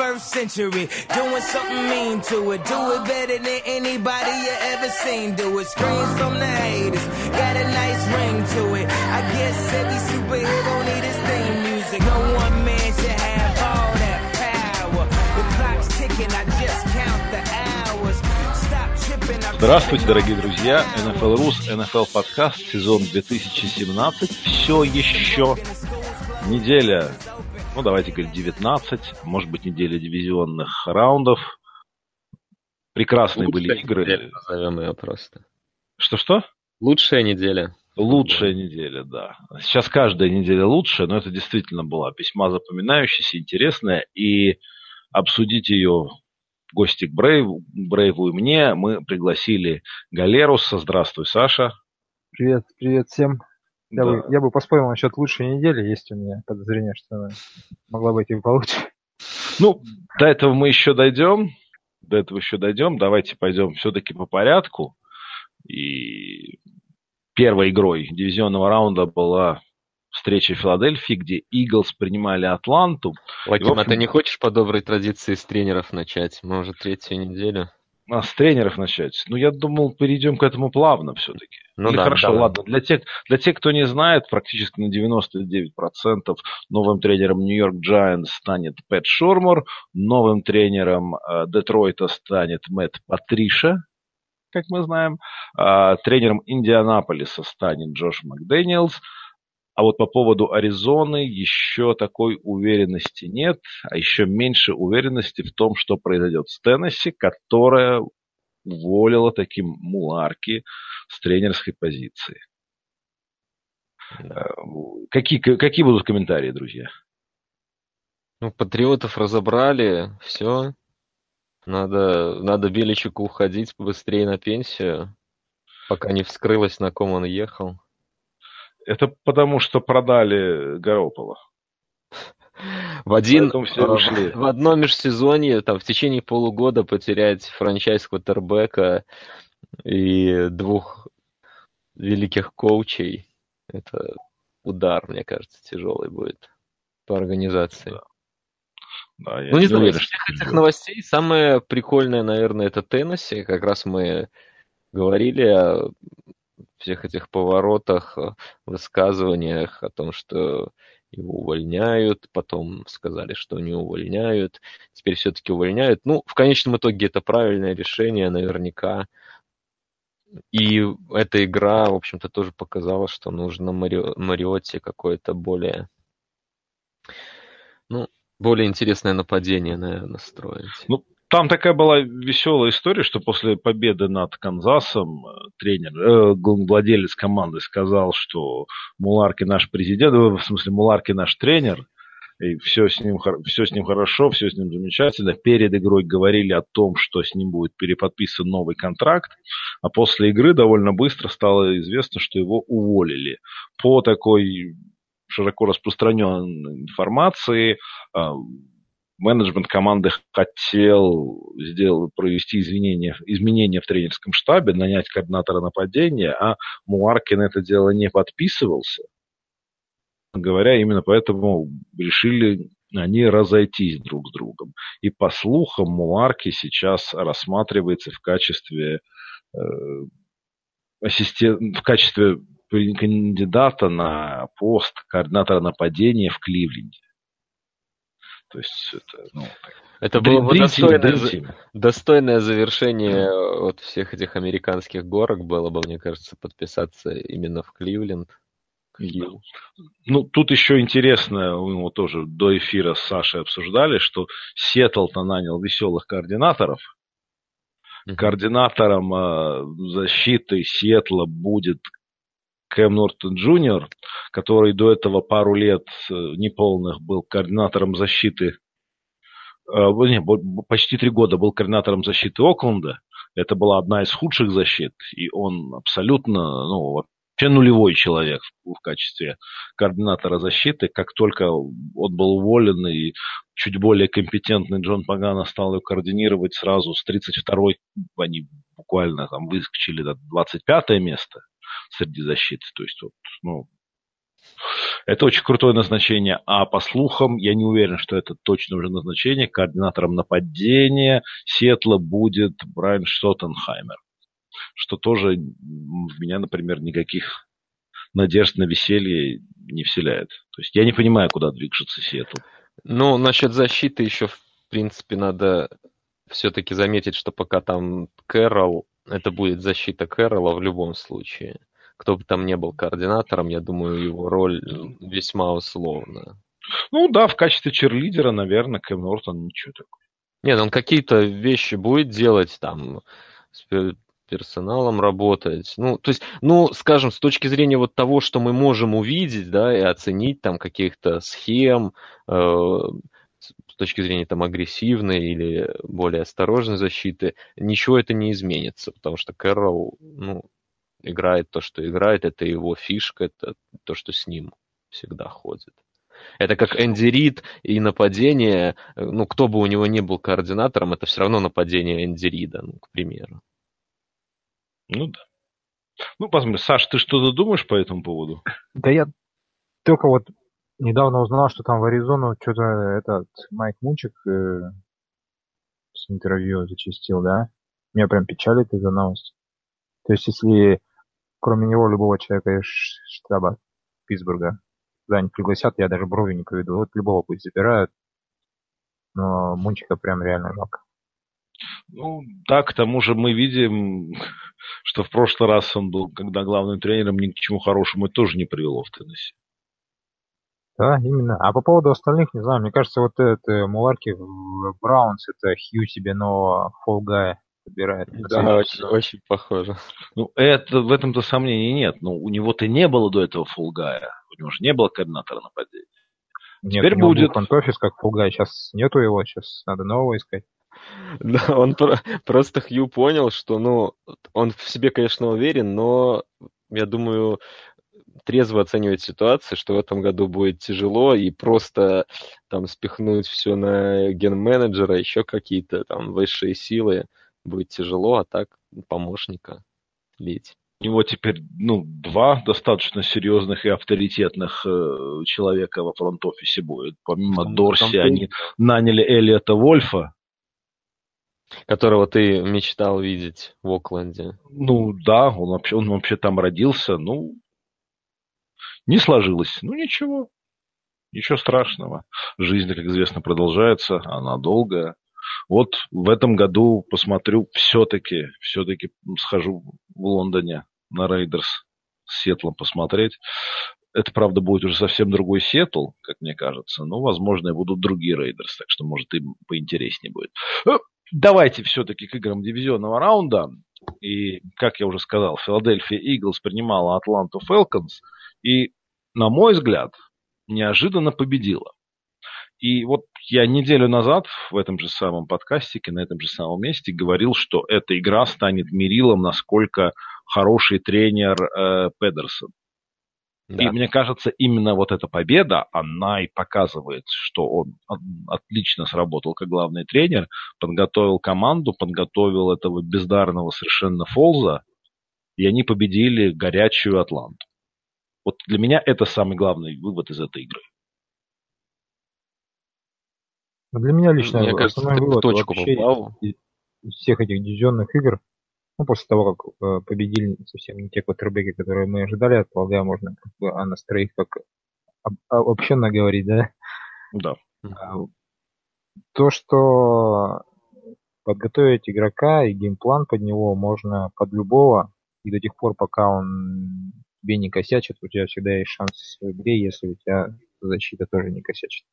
21st century. Doing something mean to it. Do it better than anybody you ever seen. Do it. Screams from the haters. Got a nice ring to it. I guess every superhero need his theme music. No one man should have all that power. The clock's ticking. I just count the hours. Stop tripping. Здравствуйте, дорогие друзья. NFL Рус, NFL подкаст, сезон 2017. Все еще неделя, ну давайте говорить 19, может быть неделя дивизионных раундов. Прекрасные были Лучшая игры. неделя, назовем ее просто. Что-что? Лучшая неделя. Лучшая неделя, да. Сейчас каждая неделя лучшая, но это действительно была весьма запоминающаяся, интересная. И обсудить ее гости к Брейву, Брейву и мне мы пригласили Галеруса. Здравствуй, Саша. Привет, привет всем. Я, Да. бы, я бы поспорил насчет лучшей недели. Есть у меня подозрение, что она могла быть и получше. Ну, до этого мы еще дойдем. До этого еще дойдем. Давайте пойдем все-таки по порядку. И первой игрой дивизионного раунда была встреча Филадельфии, где Иглс принимали Атланту. Вадим, общем- а ты не хочешь по доброй традиции с тренеров начать? Мы уже третью неделю. А с тренеров начать. Ну, я думал, перейдем к этому плавно все-таки. Ну Или да, хорошо, давай. ладно. Для тех, для тех, кто не знает, практически на 99% новым тренером Нью-Йорк Giants станет Пэт Шормор, новым тренером э, Детройта станет Мэтт Патриша, как мы знаем, а тренером Индианаполиса станет Джош Макдэниелс, а вот по поводу Аризоны еще такой уверенности нет, а еще меньше уверенности в том, что произойдет с Теннесси, которая уволила таким Муларки с тренерской позиции. Да. Э, Какие, какие будут комментарии, друзья? Ну, патриотов разобрали, все. Надо, надо Беличику уходить быстрее на пенсию, пока не вскрылось, на ком он ехал. Это потому, что продали Гаропола. В один, в одно межсезонье, там, в течение полугода потерять франчайз квотербека и двух великих коучей, это удар, мне кажется, тяжелый будет по организации. Да. Да, я Ну, не знаю, уверен, из всех этих будет. новостей самое прикольное, наверное, это Теннесси. Как раз мы говорили о всех этих поворотах, э, высказываниях, о том, что его увольняют, потом сказали, что не увольняют, теперь все-таки увольняют. Ну, в конечном итоге это правильное решение, наверняка. И эта игра, в общем-то, тоже показала, что нужно Марио- Мариотти какое-то более, ну, более интересное нападение, наверное, строить. Ну, Там такая была веселая история, что после победы над Канзасом э, тренер, э, владелец команды сказал, что Муларки наш президент, э, в смысле Муларки наш тренер, и все с ним, все с ним хорошо, все с ним замечательно. Перед игрой говорили о том, что с ним будет переподписан новый контракт, а после игры довольно быстро стало известно, что его уволили. По такой широко распространенной информации а, менеджмент команды хотел сделать, провести извинения, изменения в тренерском штабе, нанять координатора нападения, а Муарки на это дело не подписывался. Говоря, именно поэтому решили они разойтись друг с другом. И по слухам, Муарки сейчас рассматривается в качестве э, ассистент, в качестве кандидата на пост координатора нападения в Кливленде. То есть это, ну, Это было бы достойное, за- достойное завершение вот всех этих американских горок было бы, мне кажется, подписаться именно в Кливленд. Кью. Ну, тут еще интересно, мы вот тоже до эфира с Сашей обсуждали, что Сиэтл-то нанял веселых координаторов. Координатором э, защиты Сиэтла будет Кэм Нортон Джуниор, который до этого пару лет э, неполных был координатором защиты, э, не, почти три года был координатором защиты Окленда. Это была одна из худших защит, и он абсолютно, ну, вообще нулевой человек в, качестве координатора защиты. Как только он был уволен, и чуть более компетентный Джон Пагана стал ее координировать сразу с 32-й, они буквально там выскочили до 25 место среди защиты. То есть, вот, ну, Это очень крутое назначение, а по слухам, я не уверен, что это точно уже назначение, координатором нападения Сетла будет Брайан Штоттенхаймер, что тоже в меня, например, никаких надежд на веселье не вселяет. То есть я не понимаю, куда движется Сиэтл. Ну, насчет защиты еще, в принципе, надо все-таки заметить, что пока там Кэрол, это будет защита Кэрола в любом случае. Кто бы там не был координатором, я думаю, его роль весьма условна. Ну да, в качестве черлидера, наверное, Кэм Нортон ничего такого. Нет, он какие-то вещи будет делать, там, с персоналом работать. Ну, то есть, ну, скажем, с точки зрения вот того, что мы можем увидеть, да, и оценить там каких-то схем, э, точки зрения там агрессивной или более осторожной защиты, ничего это не изменится, потому что Кэрролл, ну, играет то, что играет, это его фишка, это то, что с ним всегда ходит. Это как Энди Рид и нападение, ну, кто бы у него не был координатором, это все равно нападение Энди Рида, ну, к примеру. Ну да. Ну, посмотрим. Саш, ты что-то думаешь по этому поводу? Да я только вот недавно узнал, что там в Аризону что-то этот Майк Мунчик э, с интервью зачистил, да? Меня прям печалит из-за новости. То есть, если кроме него любого человека из штаба Питтсбурга куда не пригласят, я даже брови не поведу. Вот любого пусть забирают. Но Мунчика прям реально жалко. Ну, да, к тому же мы видим, что в прошлый раз он был, когда главным тренером, ни к чему хорошему тоже не привело в Теннесси. Да, именно. А по поводу остальных, не знаю, мне кажется, вот этот э, Муларки в Браунс, это Хью себе нового фолгая подбирает. Да, очень, очень похоже. Ну, это, в этом-то сомнений нет. Ну, у него-то не было до этого фулгая. У него же не было координатора нападения. Нет, Теперь будет... Пантофис как фулгай. Сейчас нету его, сейчас надо нового искать. Да, он просто Хью понял, что, ну, он в себе, конечно, уверен, но я думаю, трезво оценивать ситуацию, что в этом году будет тяжело, и просто там спихнуть все на ген-менеджера, еще какие-то там высшие силы будет тяжело, а так помощника лить. У него теперь ну, два достаточно серьезных и авторитетных э, человека во фронт-офисе будет. Помимо там, Дорси там они наняли Элиота Вольфа, Которого ты мечтал видеть в Окленде. Ну да, он вообще, он вообще там родился. Ну, не сложилось. Ну ничего. Ничего страшного. Жизнь, как известно, продолжается. Она долгая. Вот в этом году посмотрю, все-таки, все-таки схожу в Лондоне на Рейдерс с Сетлом посмотреть. Это, правда, будет уже совсем другой Сиэтл, как мне кажется. Но, возможно, и будут другие Рейдерс, так что, может, им поинтереснее будет. Э, давайте все-таки к играм дивизионного раунда. И, как я уже сказал, Филадельфия Иглс принимала Атланту Фелконс. И, на мой взгляд, неожиданно победила. И вот я неделю назад в этом же самом подкастике, на этом же самом месте говорил, что эта игра станет мерилом, насколько хороший тренер э, Педерсон. Да. И мне кажется, именно вот эта победа, она и показывает, что он отлично сработал как главный тренер, подготовил команду, подготовил этого бездарного совершенно Фолза, и они победили горячую Атланту. Вот для меня это самый главный вывод из этой игры. Для меня лично Мне кажется, основной вывод точку вообще попал. из всех этих дивизионных игр, ну, после того, как э, победили совсем не те квотербеки, которые мы ожидали, полагаю, можно как бы о настроих как об, обобщенно говорить, да? Да. А, то, что подготовить игрока и геймплан под него можно под любого, и до тех пор, пока он тебе не косячит, у тебя всегда есть шанс в игре, если у тебя защита тоже не косячит.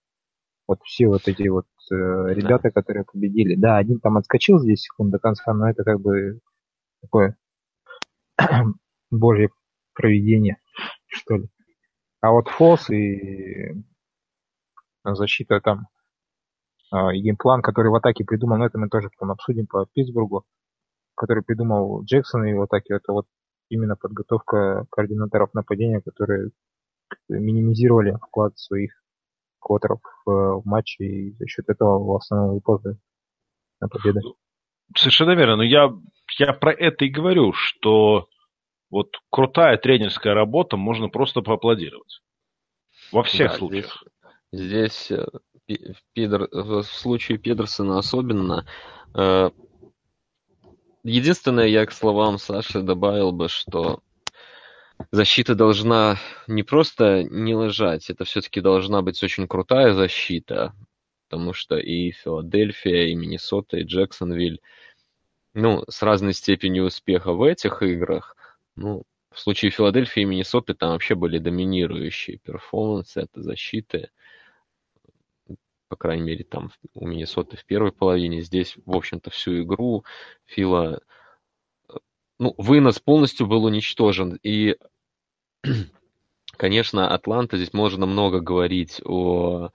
Вот все вот эти вот э, ребята, да. которые победили. Да, один там отскочил здесь секунд до конца, но это как бы такое божье проведение, что ли. А вот Фос и защита там э, и геймплан, который в атаке придумал, но это мы тоже потом обсудим по Питтсбургу, который придумал Джексон и в атаке, это вот именно подготовка координаторов нападения, которые минимизировали вклад своих квотеров в, в матче и за счет этого в основном выпадают на победу. Совершенно верно. Но я, я про это и говорю, что вот крутая тренерская работа можно просто поаплодировать. Во всех да, случаях. Здесь, здесь э, Педер, в случае Педерсона особенно. Единственное, я к словам Саши добавил бы, что защита должна не просто не лежать, это все-таки должна быть очень крутая защита, потому что и Филадельфия, и Миннесота, и Джексонвиль, ну, с разной степенью успеха в этих играх, ну, в случае Филадельфии и Миннесоты там вообще были доминирующие перформансы, это защиты, по крайней мере, там у Миннесоты в первой половине, здесь, в общем-то, всю игру Фила ну, вынос полностью был уничтожен. И, конечно, Атланта, здесь можно много говорить о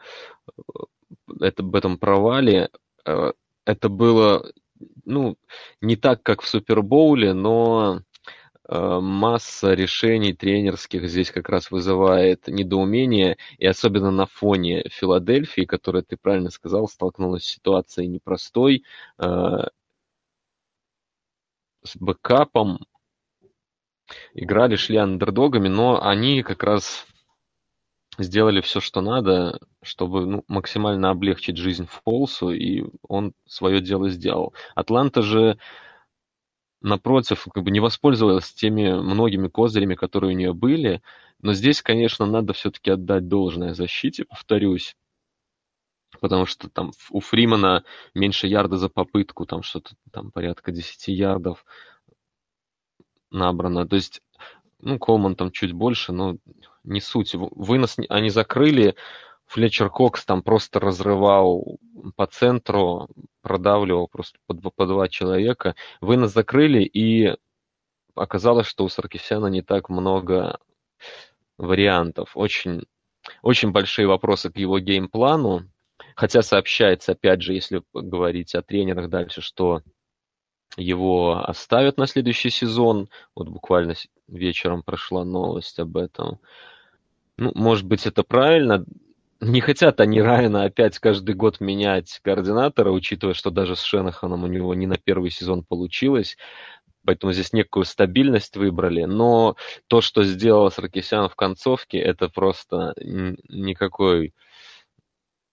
это, об этом провале. Э, это было, ну, не так, как в Супербоуле, но э, масса решений тренерских здесь как раз вызывает недоумение, и особенно на фоне Филадельфии, которая, ты правильно сказал, столкнулась с ситуацией непростой, э, с бэкапом, играли, шли андердогами, но они как раз сделали все, что надо, чтобы ну, максимально облегчить жизнь Фолсу, и он свое дело сделал. Атланта же, напротив, как бы не воспользовалась теми многими козырями, которые у нее были, но здесь, конечно, надо все-таки отдать должное защите, повторюсь, потому что там у Фримана меньше ярда за попытку, там что-то там порядка 10 ярдов набрано. То есть, ну, Колман там чуть больше, но не суть. Вынос они закрыли, Флетчер Кокс там просто разрывал по центру, продавливал просто по, по два человека. Вынос закрыли, и оказалось, что у Саркисяна не так много вариантов. Очень, очень большие вопросы к его геймплану. Хотя сообщается, опять же, если говорить о тренерах дальше, что его оставят на следующий сезон. Вот буквально вечером прошла новость об этом. Ну, может быть, это правильно. Не хотят они Райана опять каждый год менять координатора, учитывая, что даже с Шенаханом у него не на первый сезон получилось. Поэтому здесь некую стабильность выбрали. Но то, что сделал Саркисян в концовке, это просто никакой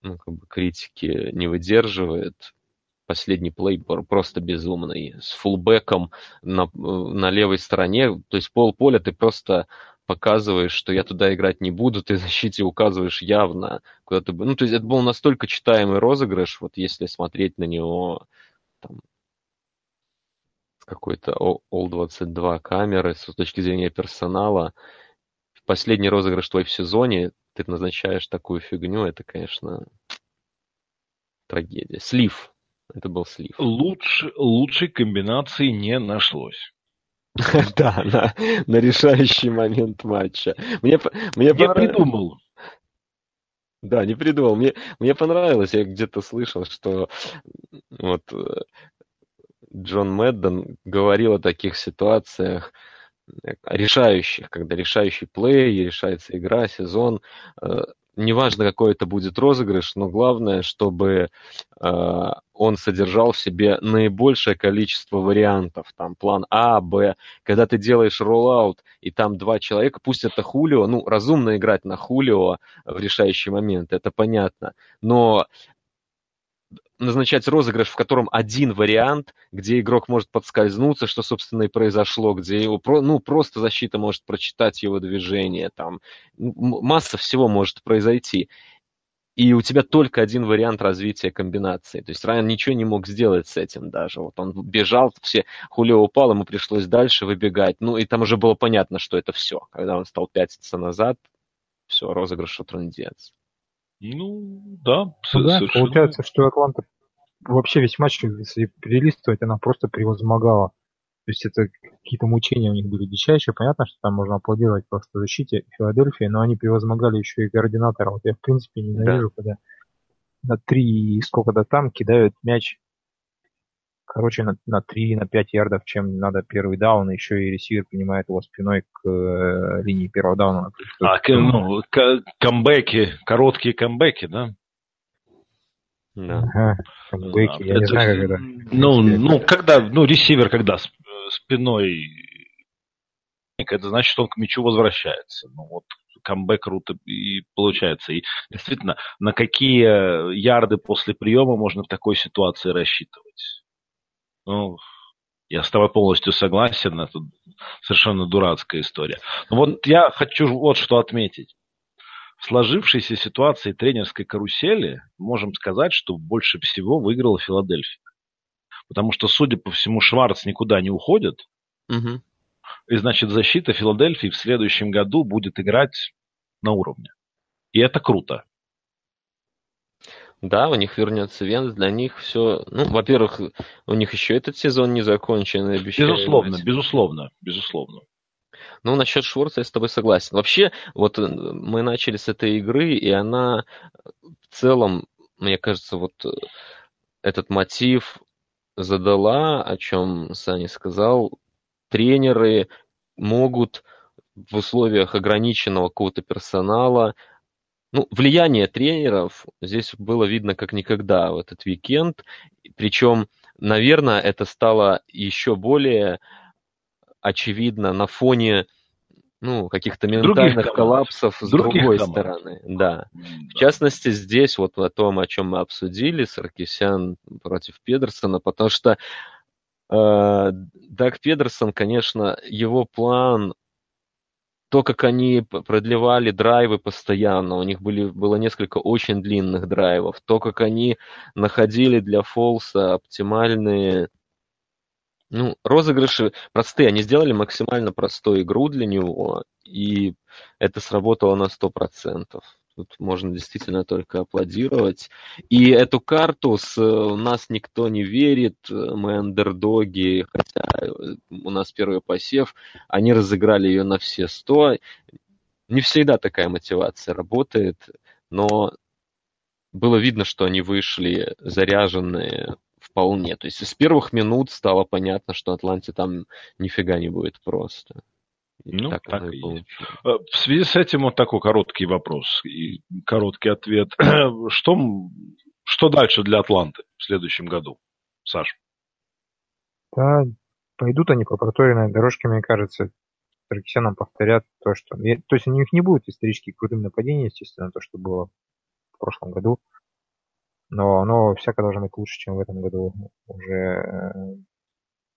ну, как бы критики не выдерживает. Последний плей просто безумный. С фулбеком на, на левой стороне, то есть пол поля ты просто показываешь, что я туда играть не буду, ты защите указываешь явно, куда ты... Ну, то есть это был настолько читаемый розыгрыш, вот если смотреть на него там, с какой-то All-22 камеры, с точки зрения персонала, последний розыгрыш твой в сезоне, ты назначаешь такую фигню, это, конечно, трагедия. Слив. Это был слив. Лучше, лучшей комбинации не нашлось. Да, на, на решающий момент матча. Мне, мне я придумал. Да, не придумал. Мне, мне понравилось, я где-то слышал, что вот э, Джон Мэддон говорил о таких ситуациях, решающих, когда решающий плей, решается игра, сезон. Неважно, какой это будет розыгрыш, но главное, чтобы э, он содержал в себе наибольшее количество вариантов. Там план А, Б. Когда ты делаешь роллаут, и там два человека, пусть это Хулио, ну, разумно играть на Хулио в решающий момент, это понятно. Но назначать розыгрыш, в котором один вариант, где игрок может подскользнуться, что, собственно, и произошло, где его, ну, просто защита может прочитать его движение, там, масса всего может произойти. И у тебя только один вариант развития комбинации. То есть Райан ничего не мог сделать с этим даже. Вот он бежал, все, Хулио упал, ему пришлось дальше выбегать. Ну, и там уже было понятно, что это все. Когда он стал пятиться назад, все, розыгрыш трындец. Ну, да, ну, да получается, что Атланта вообще весь матч, если перелистывать, она просто превозмогала. То есть это какие-то мучения у них были дичайшие. Понятно, что там можно аплодировать просто защите Филадельфии, но они превозмогали еще и координатора. Вот я, в принципе, ненавижу, да. когда на три сколько-то там кидают мяч короче, на, на 3, на 5 ярдов, чем надо первый даун, еще и ресивер принимает его спиной к э, линии первого дауна. А, к, ну, к, камбэки, короткие камбэки, да? Да. Ага, камбэки, я это, не знаю, как это. Ну, ну, когда, ну, ресивер когда спиной, это значит, он к мячу возвращается. Ну, вот камбэк круто и получается. И действительно, на какие ярды после приема можно в такой ситуации рассчитывать? Ну, я с тобой полностью согласен, это совершенно дурацкая история. Но вот я хочу вот что отметить. В сложившейся ситуации тренерской карусели можем сказать, что больше всего выиграла Филадельфия. Потому что, судя по всему, Шварц никуда не уходит. Угу. И значит, защита Филадельфии в следующем году будет играть на уровне. И это круто. Да, у них вернется Венс, для них все... Ну, во-первых, у них еще этот сезон не закончен. Безусловно, быть. безусловно, безусловно. Ну, насчет Шворца я с тобой согласен. Вообще, вот э, мы начали с этой игры, и она в целом, мне кажется, вот э, этот мотив задала, о чем Саня сказал, тренеры могут в условиях ограниченного какого-то персонала ну, влияние тренеров здесь было видно как никогда в этот уикенд. Причем, наверное, это стало еще более очевидно на фоне ну, каких-то ментальных коллапсов с других другой команд. стороны. Да. да. В частности, здесь вот о том, о чем мы обсудили, Саркисян против Педерсона, потому что э, Даг Педерсон, конечно, его план то, как они продлевали драйвы постоянно, у них были, было несколько очень длинных драйвов, то, как они находили для Фолса оптимальные ну, розыгрыши простые, они сделали максимально простую игру для него, и это сработало на 100%. Тут можно действительно только аплодировать. И эту карту с «у нас никто не верит», мы андердоги, хотя у нас первый посев, они разыграли ее на все сто. Не всегда такая мотивация работает, но было видно, что они вышли заряженные вполне. То есть с первых минут стало понятно, что Атланте там нифига не будет просто. Ну, так, так и есть. Э, в связи с этим вот такой короткий вопрос и короткий ответ. Что, что дальше для Атланты в следующем году, Саш? Да, пойдут они по проторенной дорожке, мне кажется. Саркисяном повторят то, что... То есть у них не будет исторически крутым нападением, естественно, то, что было в прошлом году. Но оно всяко должно быть лучше, чем в этом году. Уже э,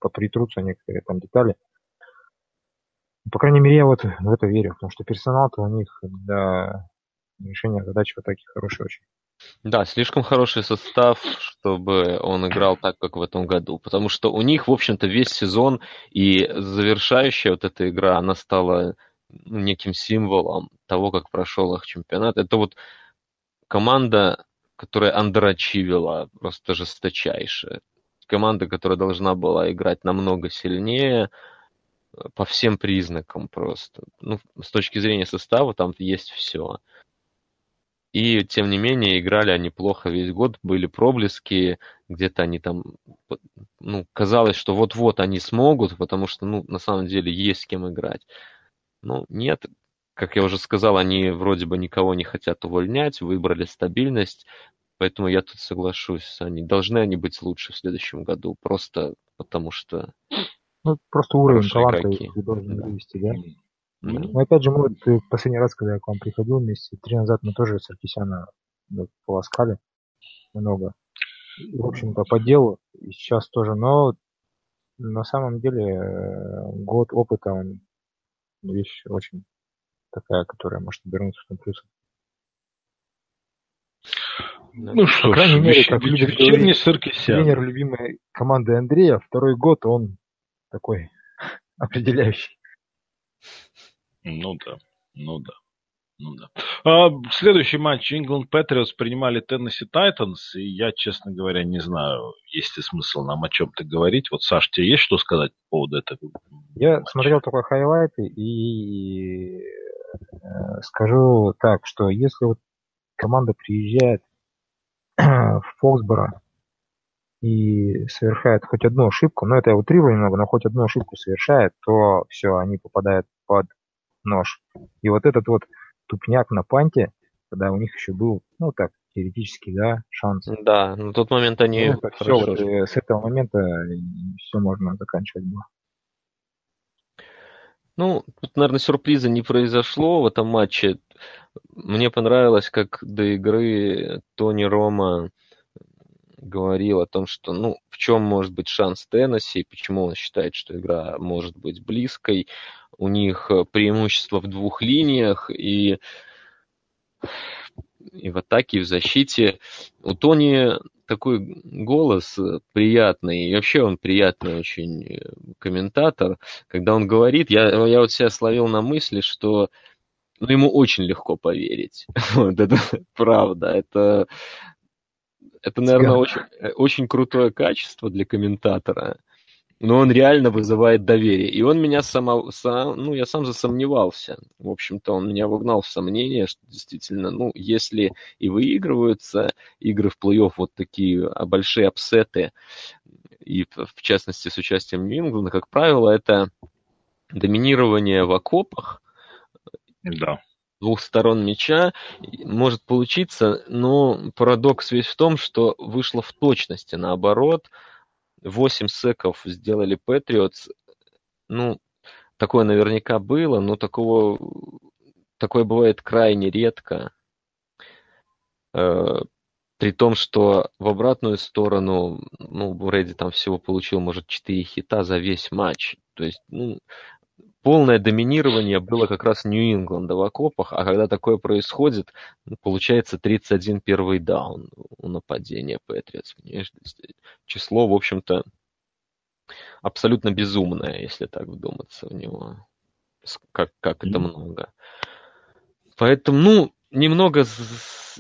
попритрутся некоторые там детали. По крайней мере, я вот в это верю, потому что персонал-то у них для решения задач в атаке хороший очень. Да, слишком хороший состав, чтобы он играл так, как в этом году. Потому что у них, в общем-то, весь сезон и завершающая вот эта игра, она стала неким символом того, как прошел их чемпионат. Это вот команда, которая андерачивила просто жесточайшая. Команда, которая должна была играть намного сильнее, по всем признакам просто. Ну, с точки зрения состава там есть все. И, тем не менее, играли они плохо весь год, были проблески, где-то они там, ну, казалось, что вот-вот они смогут, потому что, ну, на самом деле есть с кем играть. Ну, нет, как я уже сказал, они вроде бы никого не хотят увольнять, выбрали стабильность, поэтому я тут соглашусь, они должны они быть лучше в следующем году, просто потому что ну, просто уровень таланта должен да. вывести, да? Mm-hmm. Но опять же, мы вот последний раз, когда я к вам приходил вместе, три назад мы тоже Саркисяна вот, полоскали много. В общем-то, по делу, и сейчас тоже, но на самом деле э, год опыта, он вещь очень такая, которая может обернуться в том плюсом. Ну что ж, мере, как любит говорить тренер любимой команды Андрея, второй год он такой определяющий. Ну да, ну да. Ну да. А, следующий матч England Patriots принимали Tennessee Titans, и я, честно говоря, не знаю, есть ли смысл нам о чем-то говорить. Вот, Саш, тебе есть что сказать по поводу этого? Я матча? смотрел только хайлайты и э, скажу так, что если вот команда приезжает в Фоксборо и совершает хоть одну ошибку, ну это я утрирую немного, но хоть одну ошибку совершает, то все, они попадают под нож. И вот этот вот тупняк на панте, когда у них еще был, ну так, теоретически, да, шанс. Да, на тот момент они... Ну, все, вот, с этого момента все можно заканчивать было. Ну, тут, наверное, сюрприза не произошло в этом матче. Мне понравилось, как до игры Тони Рома говорил о том, что, ну, в чем может быть шанс Теннесси, почему он считает, что игра может быть близкой. У них преимущество в двух линиях, и, и в атаке, и в защите. У Тони такой голос приятный, и вообще он приятный очень комментатор. Когда он говорит, я, я вот себя словил на мысли, что ну, ему очень легко поверить. Вот это правда. Это это, наверное, очень, э, очень крутое качество для комментатора, но он реально вызывает доверие. И он меня сама, сам, ну, я сам засомневался. В общем-то, он меня вогнал в сомнение, что действительно, ну, если и выигрываются игры в плей-офф вот такие а большие апсеты, и в частности с участием Нью-Ингланда, как правило, это доминирование в окопах, да двух сторон мяча может получиться, но парадокс весь в том, что вышло в точности наоборот. Восемь секов сделали Патриотс. Ну, такое наверняка было, но такого, такое бывает крайне редко. Э, при том, что в обратную сторону, ну, Брэди там всего получил, может, 4 хита за весь матч. То есть, ну, полное доминирование было как раз Нью-Ингланда в окопах, а когда такое происходит, ну, получается 31 первый даун у нападения Патриотс. Число, в общем-то, абсолютно безумное, если так вдуматься в него. Как, как это много. Поэтому, ну, немного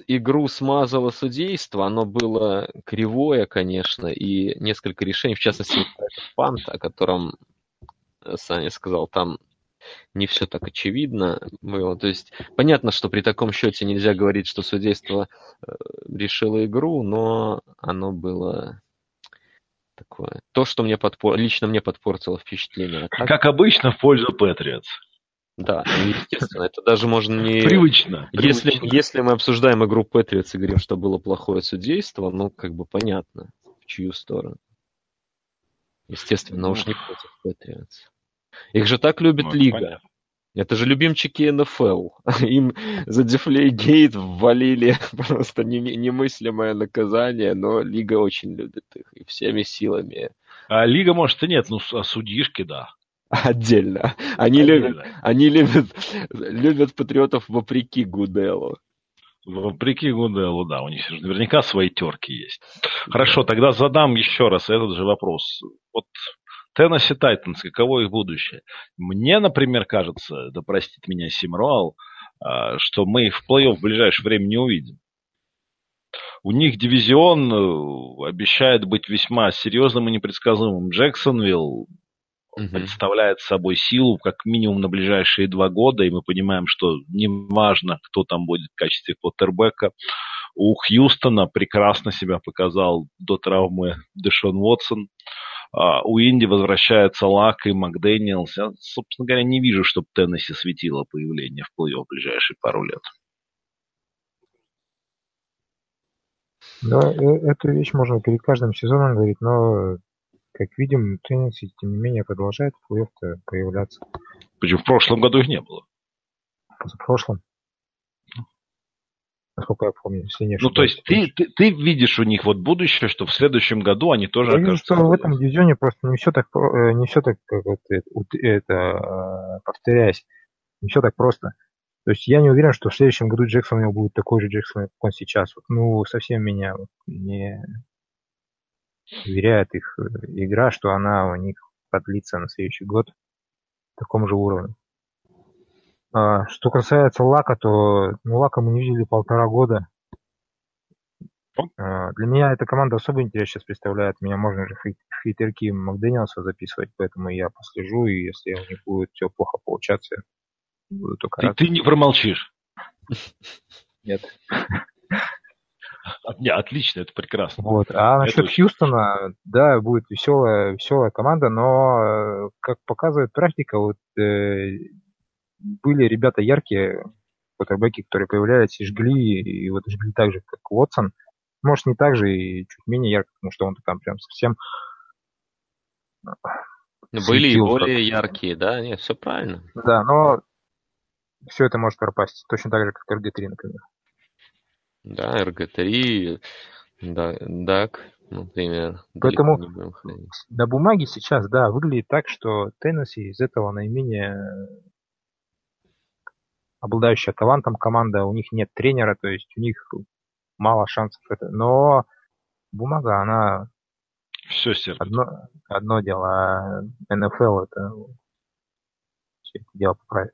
игру смазало судейство, оно было кривое, конечно, и несколько решений, в частности, пант, о котором Саня сказал, там не все так очевидно было. То есть понятно, что при таком счете нельзя говорить, что судейство э, решило игру, но оно было такое. То, что мне подпор... лично мне подпортило впечатление. А как обычно, в пользу Патриотс. Да, ну, естественно, это даже можно не... Привычно. Если, привычно. если мы обсуждаем игру Патриотс и говорим, что было плохое судейство, ну, как бы понятно, в чью сторону. Естественно, уж не против Патриотс. Их же так любит ну, Лига. Понятно. Это же любимчики НФЛ. Им за Дефлейгейт ввалили просто немыслимое наказание, но Лига очень любит их и всеми силами. А Лига, может, и нет, ну, а судишки, да. Отдельно. Они, Отдельно. Любят, они любят, любят патриотов вопреки Гуделу. Вопреки Гуделу, да, у них наверняка свои терки есть. Хорошо, тогда задам еще раз этот же вопрос. Вот Теннесси Тайтанс, каково их будущее? Мне, например, кажется, да простит меня Симруал, а, что мы их в плей-офф в ближайшее время не увидим. У них дивизион э, обещает быть весьма серьезным и непредсказуемым. Джексонвилл угу. представляет собой силу как минимум на ближайшие два года, и мы понимаем, что неважно, кто там будет в качестве квотербека. У Хьюстона прекрасно себя показал до травмы Дэшон Уотсон. А, у Инди возвращается Лак и Макдэниелс. Я, собственно говоря, не вижу, чтобы Теннесси светило появление в плей-офф в ближайшие пару лет. Да, э, эту вещь можно перед каждым сезоном говорить, но, как видим, Теннесси, тем не менее, продолжает в плей-офф появляться. Почему в прошлом году их не было? В прошлом насколько я помню, если не Ну, то есть ты, ты, ты видишь у них вот будущее, что в следующем году они тоже Я вижу, что в этом дивизионе просто не все так, э, не все так как вот это, это, э, повторяясь, не все так просто. То есть я не уверен, что в следующем году Джексон у него будет такой же Джексон, как он сейчас. Вот, ну, совсем меня вот не уверяет их э, игра, что она у них продлится на следующий год в таком же уровне. А, что касается Лака, то ну, Лака мы не видели полтора года. А, для меня эта команда особый интерес сейчас представляет. Меня можно же хейтерки Макдэниелса записывать, поэтому я послежу, и если у них будет все плохо получаться, буду только ты, рад. Ты не промолчишь? Нет. Не, отлично, это прекрасно. Вот. А насчет это Хьюстона, да, будет веселая, веселая команда, но, э, как показывает практика, вот э, были ребята яркие, квотербеки, которые появлялись и жгли, и вот жгли так же, как Уотсон. Может, не так же и чуть менее ярко, потому что он там прям совсем Были и более яркие, да, нет, все правильно. Да, но все это может пропасть, точно так же, как RG3, например. Да, RG3, да, DAC, например. Поэтому на бумаге сейчас, да, выглядит так, что Теннесси из этого наименее обладающая талантом команда, у них нет тренера, то есть у них мало шансов. Это. Но бумага, она все сердце. Одно, одно дело, а НФЛ это все это дело поправит.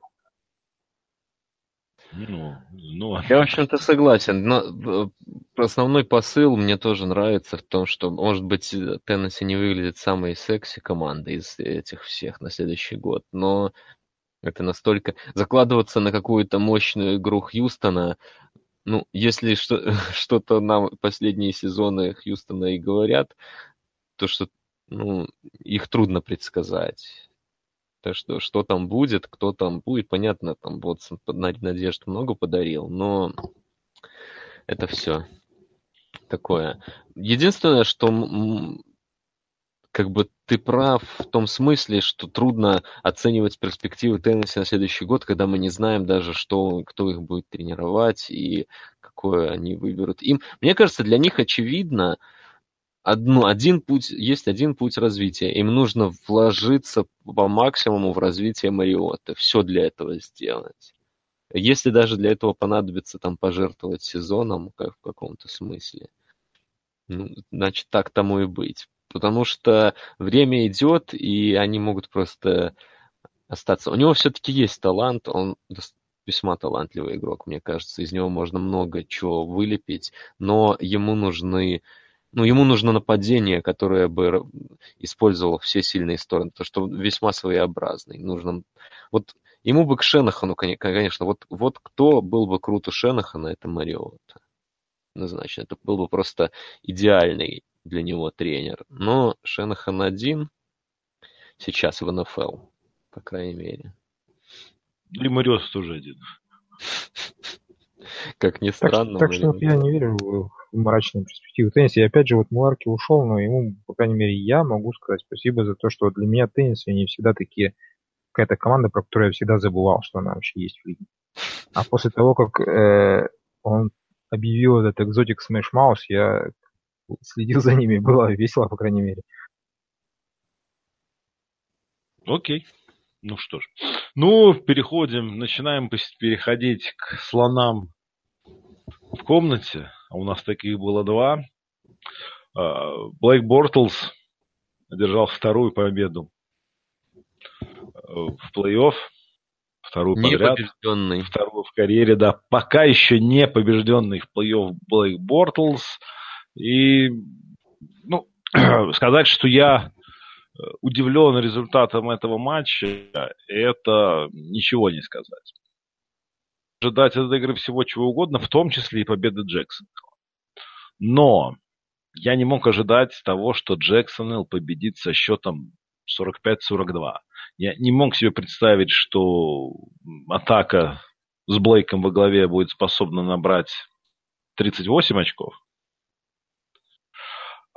Ну, ну... Я, в общем-то, согласен. Но э, основной посыл мне тоже нравится в том, что, может быть, Теннесси не выглядит самой секси командой из этих всех на следующий год, но это настолько... Закладываться на какую-то мощную игру Хьюстона, ну, если что, что-то нам последние сезоны Хьюстона и говорят, то что ну, их трудно предсказать. То, что, что там будет, кто там будет, понятно, там вот надежд много подарил, но это все такое. Единственное, что как бы ты прав в том смысле, что трудно оценивать перспективы Теннесси на следующий год, когда мы не знаем даже, что, кто их будет тренировать и какое они выберут. Им, мне кажется, для них очевидно, одно, один путь, есть один путь развития. Им нужно вложиться по максимуму в развитие Мариоты. Все для этого сделать. Если даже для этого понадобится там пожертвовать сезоном, как в каком-то смысле, ну, значит, так тому и быть. Потому что время идет, и они могут просто остаться. У него все-таки есть талант, он весьма талантливый игрок, мне кажется. Из него можно много чего вылепить, но ему нужны ну, ему нужно нападение, которое бы использовало все сильные стороны, то что весьма своеобразный. Нужно... Вот ему бы к Шенахану, конечно, вот, вот кто был бы крут у Шенахана, это Мариота. Однозначно, это был бы просто идеальный для него тренер. Но Шенахан один сейчас в НФЛ, по крайней мере. И Мариота тоже один. Как ни странно. Так, так что я не верю в мрачные перспективы тенниса. И опять же, вот Муарки ушел, но ему, по крайней мере, я могу сказать спасибо за то, что для меня теннис не всегда такие какая-то команда, про которую я всегда забывал, что она вообще есть в лиге. А после того, как э, он объявил этот экзотик Smash Mouse, я следил за ними, было весело, по крайней мере. Окей. Ну что ж. Ну, переходим, начинаем переходить к слонам в комнате а у нас таких было два. А, Блейк Бортлс одержал вторую победу э, в плей-офф, вторую подряд. Побежденный. Вторую в карьере, да. Пока еще не побежденный в плей-офф Блейк Бортлс. И, ну, сказать, что я э, удивлен результатом этого матча, это ничего не сказать ожидать от игры всего чего угодно, в том числе и победы Джексона. Но я не мог ожидать того, что Джексонвилл победит со счетом 45-42. Я не мог себе представить, что атака с Блейком во главе будет способна набрать 38 очков.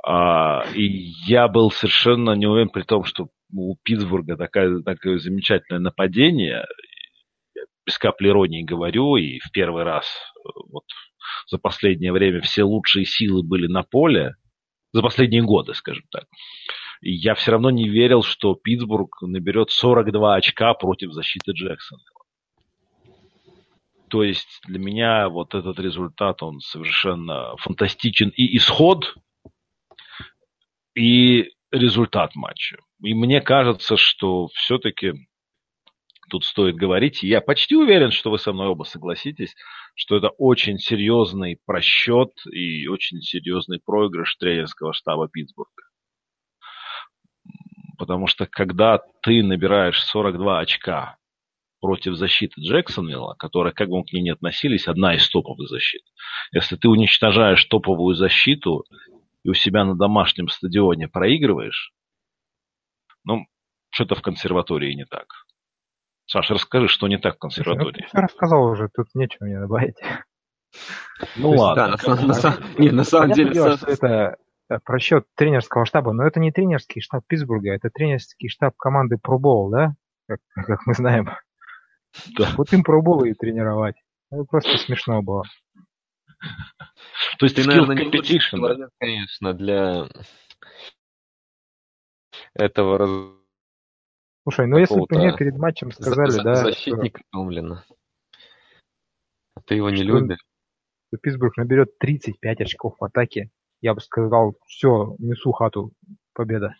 А, и я был совершенно не уверен при том, что у Питтсбурга такая, такое замечательное нападение, без капли иронии говорю, и в первый раз э, вот за последнее время все лучшие силы были на поле, за последние годы, скажем так. И я все равно не верил, что Питтсбург наберет 42 очка против защиты Джексона. То есть для меня вот этот результат, он совершенно фантастичен. И исход, и результат матча. И мне кажется, что все-таки тут стоит говорить. Я почти уверен, что вы со мной оба согласитесь, что это очень серьезный просчет и очень серьезный проигрыш тренерского штаба Питтсбурга. Потому что когда ты набираешь 42 очка против защиты Джексонвилла, которая, как бы мы к ней не относились, одна из топовых защит. Если ты уничтожаешь топовую защиту и у себя на домашнем стадионе проигрываешь, ну, что-то в консерватории не так. Саша, расскажи, что не так в консерватории. Я рассказал уже, тут нечего мне добавить. Ну ладно. На, самом деле... Это э, про счет тренерского штаба, но это не тренерский штаб Питтсбурга, это тренерский штаб команды Bowl, да? Как, как мы знаем. Да. Вот им Bowl и тренировать. Это просто смешно было. То есть ты, наверное, не человек, конечно, для этого раз... Слушай, ну если бы мне перед матчем сказали, за, да... Защитник что... Томлина. А ты его не любишь? Что Питтсбург наберет 35 очков в атаке, я бы сказал, все, несу хату, победа.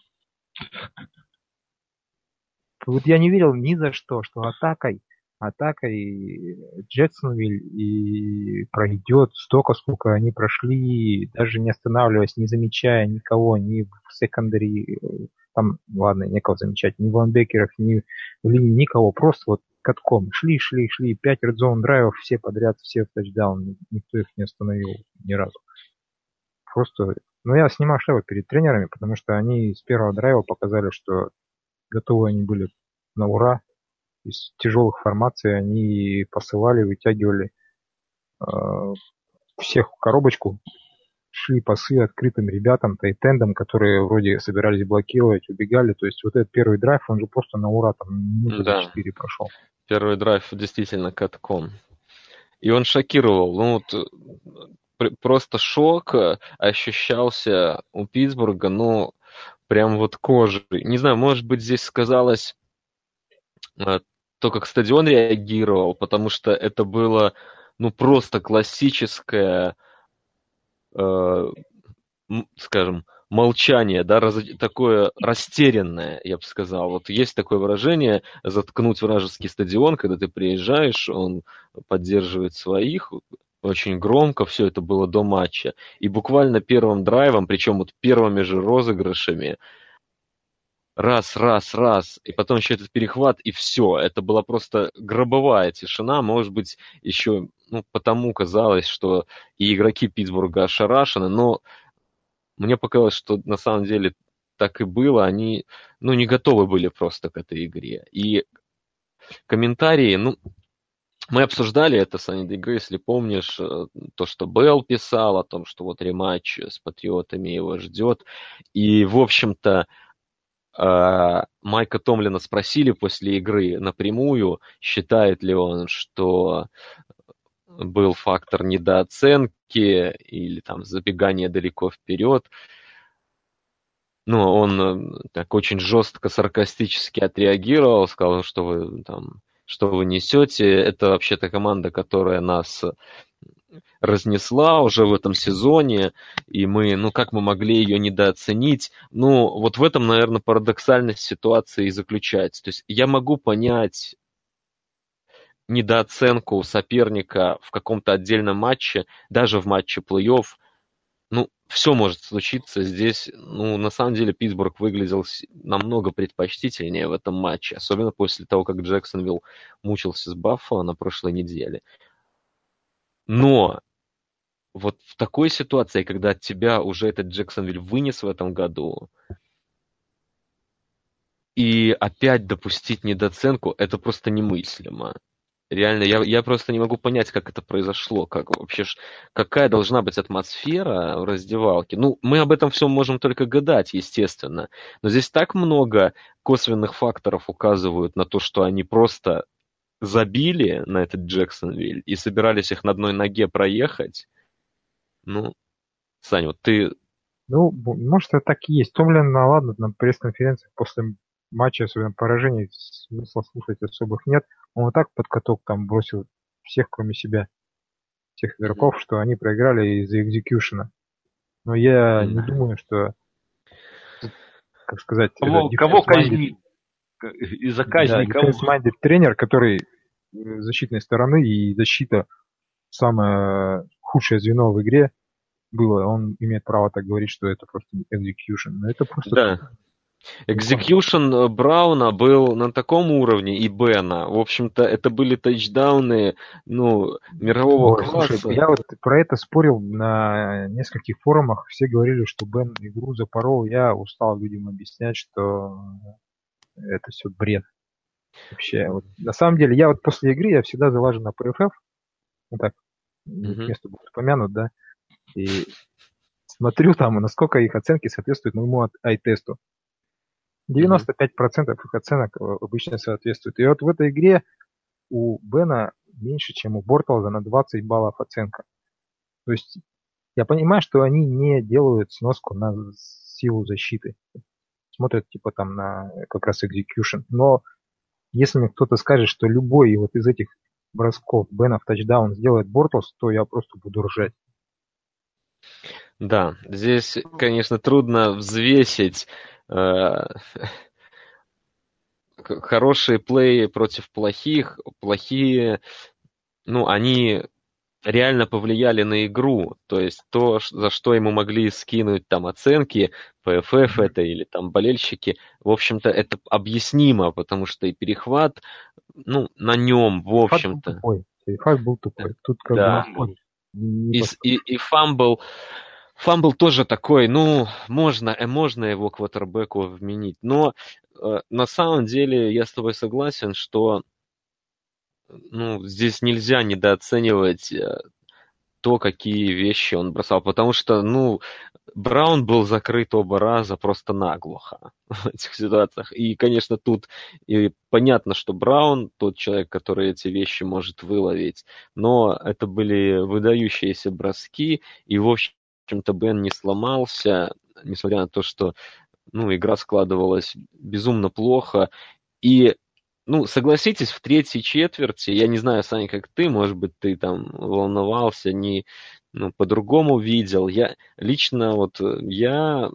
Вот я не верил ни за что, что атакой атакой Джексонвиль и пройдет столько, сколько они прошли, даже не останавливаясь, не замечая никого, ни в секондаре, там, ладно, некого замечать, ни в лайнбекерах, ни в линии, никого, просто вот катком. Шли, шли, шли, пять редзон драйвов, все подряд, все в тачдаун, никто их не остановил ни разу. Просто, ну я снимаю шляпу перед тренерами, потому что они с первого драйва показали, что готовы они были на ура, из тяжелых формаций они посылали, вытягивали э, всех в коробочку, шли пасы открытым ребятам, тайтендам, которые вроде собирались блокировать, убегали. То есть вот этот первый драйв, он же просто на ура там минуты да. 4 прошел. Первый драйв действительно катком. И он шокировал. Ну вот просто шок ощущался у Питтсбурга, ну прям вот кожей. Не знаю, может быть здесь сказалось э, то, как стадион реагировал, потому что это было, ну, просто классическое, э, скажем, молчание, да, раз, такое растерянное, я бы сказал. Вот есть такое выражение «заткнуть вражеский стадион», когда ты приезжаешь, он поддерживает своих, очень громко все это было до матча. И буквально первым драйвом, причем вот первыми же розыгрышами, раз, раз, раз, и потом еще этот перехват, и все. Это была просто гробовая тишина. Может быть, еще ну, потому казалось, что и игроки Питтсбурга ошарашены, но мне показалось, что на самом деле так и было. Они ну, не готовы были просто к этой игре. И комментарии, ну, мы обсуждали это с Аней игры, если помнишь, э, то, что Белл писал о том, что вот рематч с Патриотами его ждет. И, в общем-то, Майка Томлина спросили после игры напрямую, считает ли он, что был фактор недооценки или там забегания далеко вперед. Ну, он э, так очень жестко, саркастически отреагировал, сказал, что вы там, что вы несете. Это вообще-то команда, которая нас разнесла уже в этом сезоне, и мы, ну как мы могли ее недооценить? Ну, вот в этом, наверное, парадоксальность ситуации и заключается. То есть я могу понять недооценку соперника в каком-то отдельном матче, даже в матче плей-офф, ну, все может случиться здесь. Ну, на самом деле, Питтсбург выглядел намного предпочтительнее в этом матче, особенно после того, как Джексонвилл мучился с Баффало на прошлой неделе. Но вот в такой ситуации, когда тебя уже этот Джексонвиль вынес в этом году, и опять допустить недооценку, это просто немыслимо. Реально, я, я просто не могу понять, как это произошло, как вообще, какая должна быть атмосфера в раздевалке. Ну, мы об этом всем можем только гадать, естественно. Но здесь так много косвенных факторов указывают на то, что они просто забили на этот Джексонвиль и собирались их на одной ноге проехать, ну, Саня, вот ты... Ну, может, это так и есть. Томлин, ну ладно, на пресс-конференции после матча, особенно поражений, смысла слушать особых нет. Он вот так под каток там бросил всех, кроме себя, всех игроков, mm-hmm. что они проиграли из-за экзекьюшена. Но я mm-hmm. не думаю, что, как сказать... Кого, кого казнить? Из-за казни да, кого? тренер, который защитной стороны и защита самое худшее звено в игре было, он имеет право так говорить, что это просто execution. Но это просто... Да. Execution Брауна был на таком уровне и Бена. В общем-то, это были тачдауны ну, мирового Ой, класса. Слушай, я вот про это спорил на нескольких форумах. Все говорили, что Бен игру запорол. Я устал людям объяснять, что это все бред. Вообще, вот, на самом деле, я вот после игры, я всегда залажу на PFF. Вот так, mm-hmm. место будет упомянут, да. И смотрю там, насколько их оценки соответствуют моему ай-тесту. 95% их оценок э, обычно соответствуют. И вот в этой игре у Бена меньше, чем у Бортлза на 20 баллов оценка. То есть я понимаю, что они не делают сноску на силу защиты. Смотрят типа там на как раз execution. Но если мне кто-то скажет, что любой вот из этих бросков Бена в тачдаун сделает Бортлс, то я просто буду ржать. Да, здесь, конечно, трудно взвесить э, хорошие плеи против плохих. Плохие, ну, они реально повлияли на игру. То есть то, за что ему могли скинуть там оценки, PFF это или там болельщики, в общем-то, это объяснимо, потому что и перехват, ну, на нем, в общем-то. Перехват был тупой. Тут как да. бы и, и, и фамбл, фамбл тоже такой, ну, можно, э, можно его квотербеку вменить, но э, на самом деле я с тобой согласен, что ну, здесь нельзя недооценивать э, то, какие вещи он бросал, потому что, ну, Браун был закрыт оба раза просто наглухо в этих ситуациях. И, конечно, тут и понятно, что Браун тот человек, который эти вещи может выловить, но это были выдающиеся броски, и, в общем-то, Бен не сломался, несмотря на то, что ну, игра складывалась безумно плохо, и ну, согласитесь, в третьей четверти, я не знаю, Саня, как ты, может быть, ты там волновался, не, ну, по-другому видел. Я лично вот, я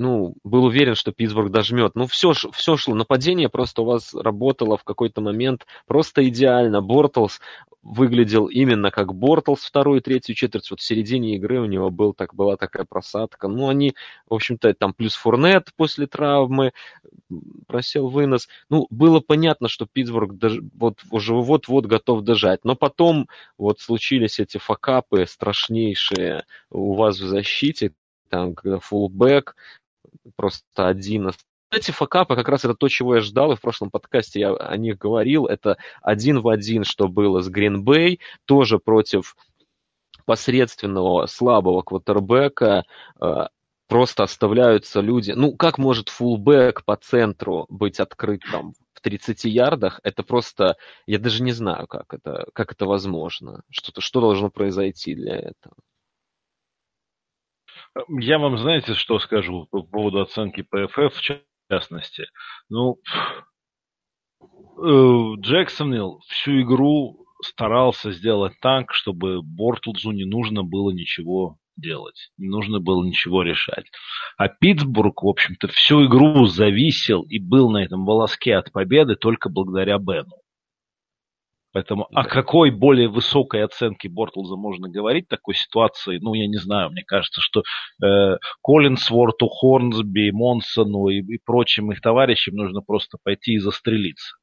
ну, был уверен, что Питтсбург дожмет. Ну, все, все шло. Нападение просто у вас работало в какой-то момент просто идеально. Бортлс выглядел именно как Бортлс вторую третью четверть. Вот в середине игры у него был, так, была такая просадка. Ну, они, в общем-то, там плюс Фурнет после травмы, просел вынос. Ну, было понятно, что Питтсбург дож... вот, уже вот-вот готов дожать. Но потом вот случились эти факапы страшнейшие у вас в защите, там, когда фулбэк просто один эти факапы как раз это то, чего я ждал, и в прошлом подкасте я о них говорил. Это один в один, что было с Гринбей, тоже против посредственного, слабого квотербека, э, просто оставляются люди. Ну, как может фулбэк по центру быть открыт там в 30 ярдах? Это просто, я даже не знаю, как это, как это возможно. Что-то, что должно произойти для этого. Я вам, знаете, что скажу по поводу оценки ПФФ в частности? Ну, э, Джексонвилл всю игру старался сделать так, чтобы Бортлзу не нужно было ничего делать, не нужно было ничего решать. А Питтсбург, в общем-то, всю игру зависел и был на этом волоске от победы только благодаря Бену. Поэтому да. о какой более высокой оценке Бортлза можно говорить в такой ситуации, ну, я не знаю, мне кажется, что э, Коллинсворту, Хорнсби, Монсону и, и прочим их товарищам нужно просто пойти и застрелиться.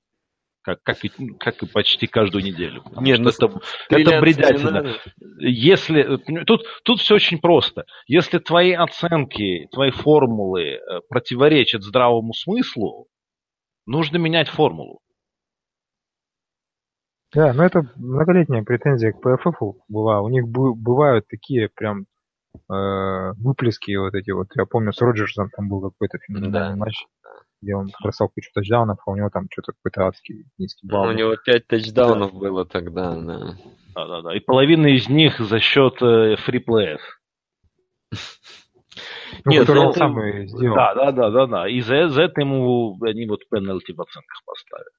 Как, как, и, как и почти каждую неделю. Нет, ну, это, это бредятина. Если, тут, тут все очень просто. Если твои оценки, твои формулы э, противоречат здравому смыслу, нужно менять формулу. Да, но это многолетняя претензия к ПФФ была. У них бывают такие прям э, выплески вот эти вот. Я помню, с Роджерсом там был какой-то феноменальный да. матч, где он бросал кучу тачдаунов, а у него там что-то какой-то адский низкий балл. Ну, у него пять тачдаунов да. было тогда, да. Да-да-да. И половина из них за счет э, фриплеев. Ну, Нет, который он сам и сделал. Да, да, да, да, да. И за, за это ему они вот пенальти в оценках поставили.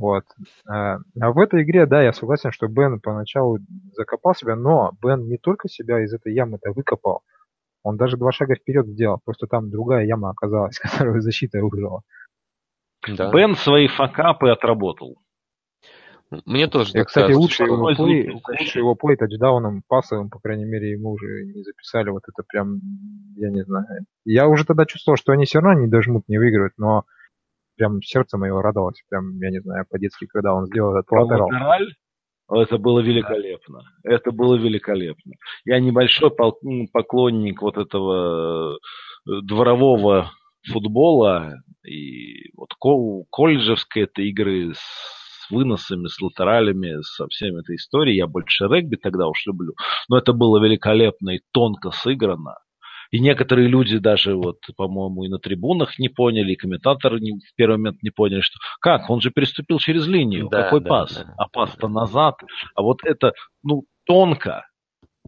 Вот. А, а в этой игре, да, я согласен, что Бен поначалу закопал себя, но Бен не только себя из этой ямы-то выкопал, он даже два шага вперед сделал, просто там другая яма оказалась, которую защита выиграла. Да. Бен свои факапы отработал. Мне тоже Я, кстати, лучше его, плей, лучше его плей тачдауном пасовым, по крайней мере, ему уже не записали. Вот это прям, я не знаю. Я уже тогда чувствовал, что они все равно не дожмут, не выиграют, но прям сердце мое радовалось, прям, я не знаю, по-детски, когда он сделал этот латерал. Это было великолепно. Это было великолепно. Я небольшой поклонник вот этого э, дворового футбола и вот колледжевской этой игры с с выносами, с латералями, со всеми этой историей. Я больше регби тогда уж люблю. Но это было великолепно и тонко сыграно. И некоторые люди даже, вот, по-моему, и на трибунах не поняли, и комментаторы не, в первый момент не поняли, что как, он же переступил через линию, да, какой да, пас? Да. А пас-то назад. А вот это, ну, тонко.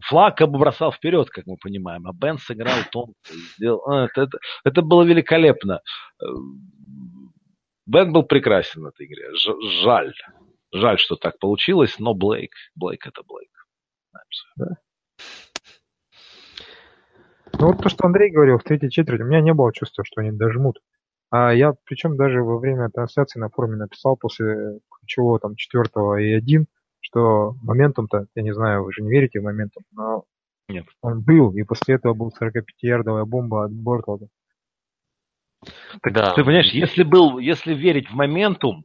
Флаг как бы бросал вперед, как мы понимаем, а Бен сыграл тонко. Сделал... А, это, это, это было великолепно. Э, Бен был прекрасен в этой игре. Ж, жаль. Жаль, что так получилось, но Блейк, Блейк это Блейк. Да? Ну вот то, что Андрей говорил в третьей четверти, у меня не было чувства, что они дожмут. А я, причем даже во время трансляции на форуме написал после ключевого там четвертого и один, что моментум-то, я не знаю, вы же не верите в моментум, но Нет. он был, и после этого был 45-ярдовая бомба от Бортлда. Так, да. Ты понимаешь, если был, если верить в моментум,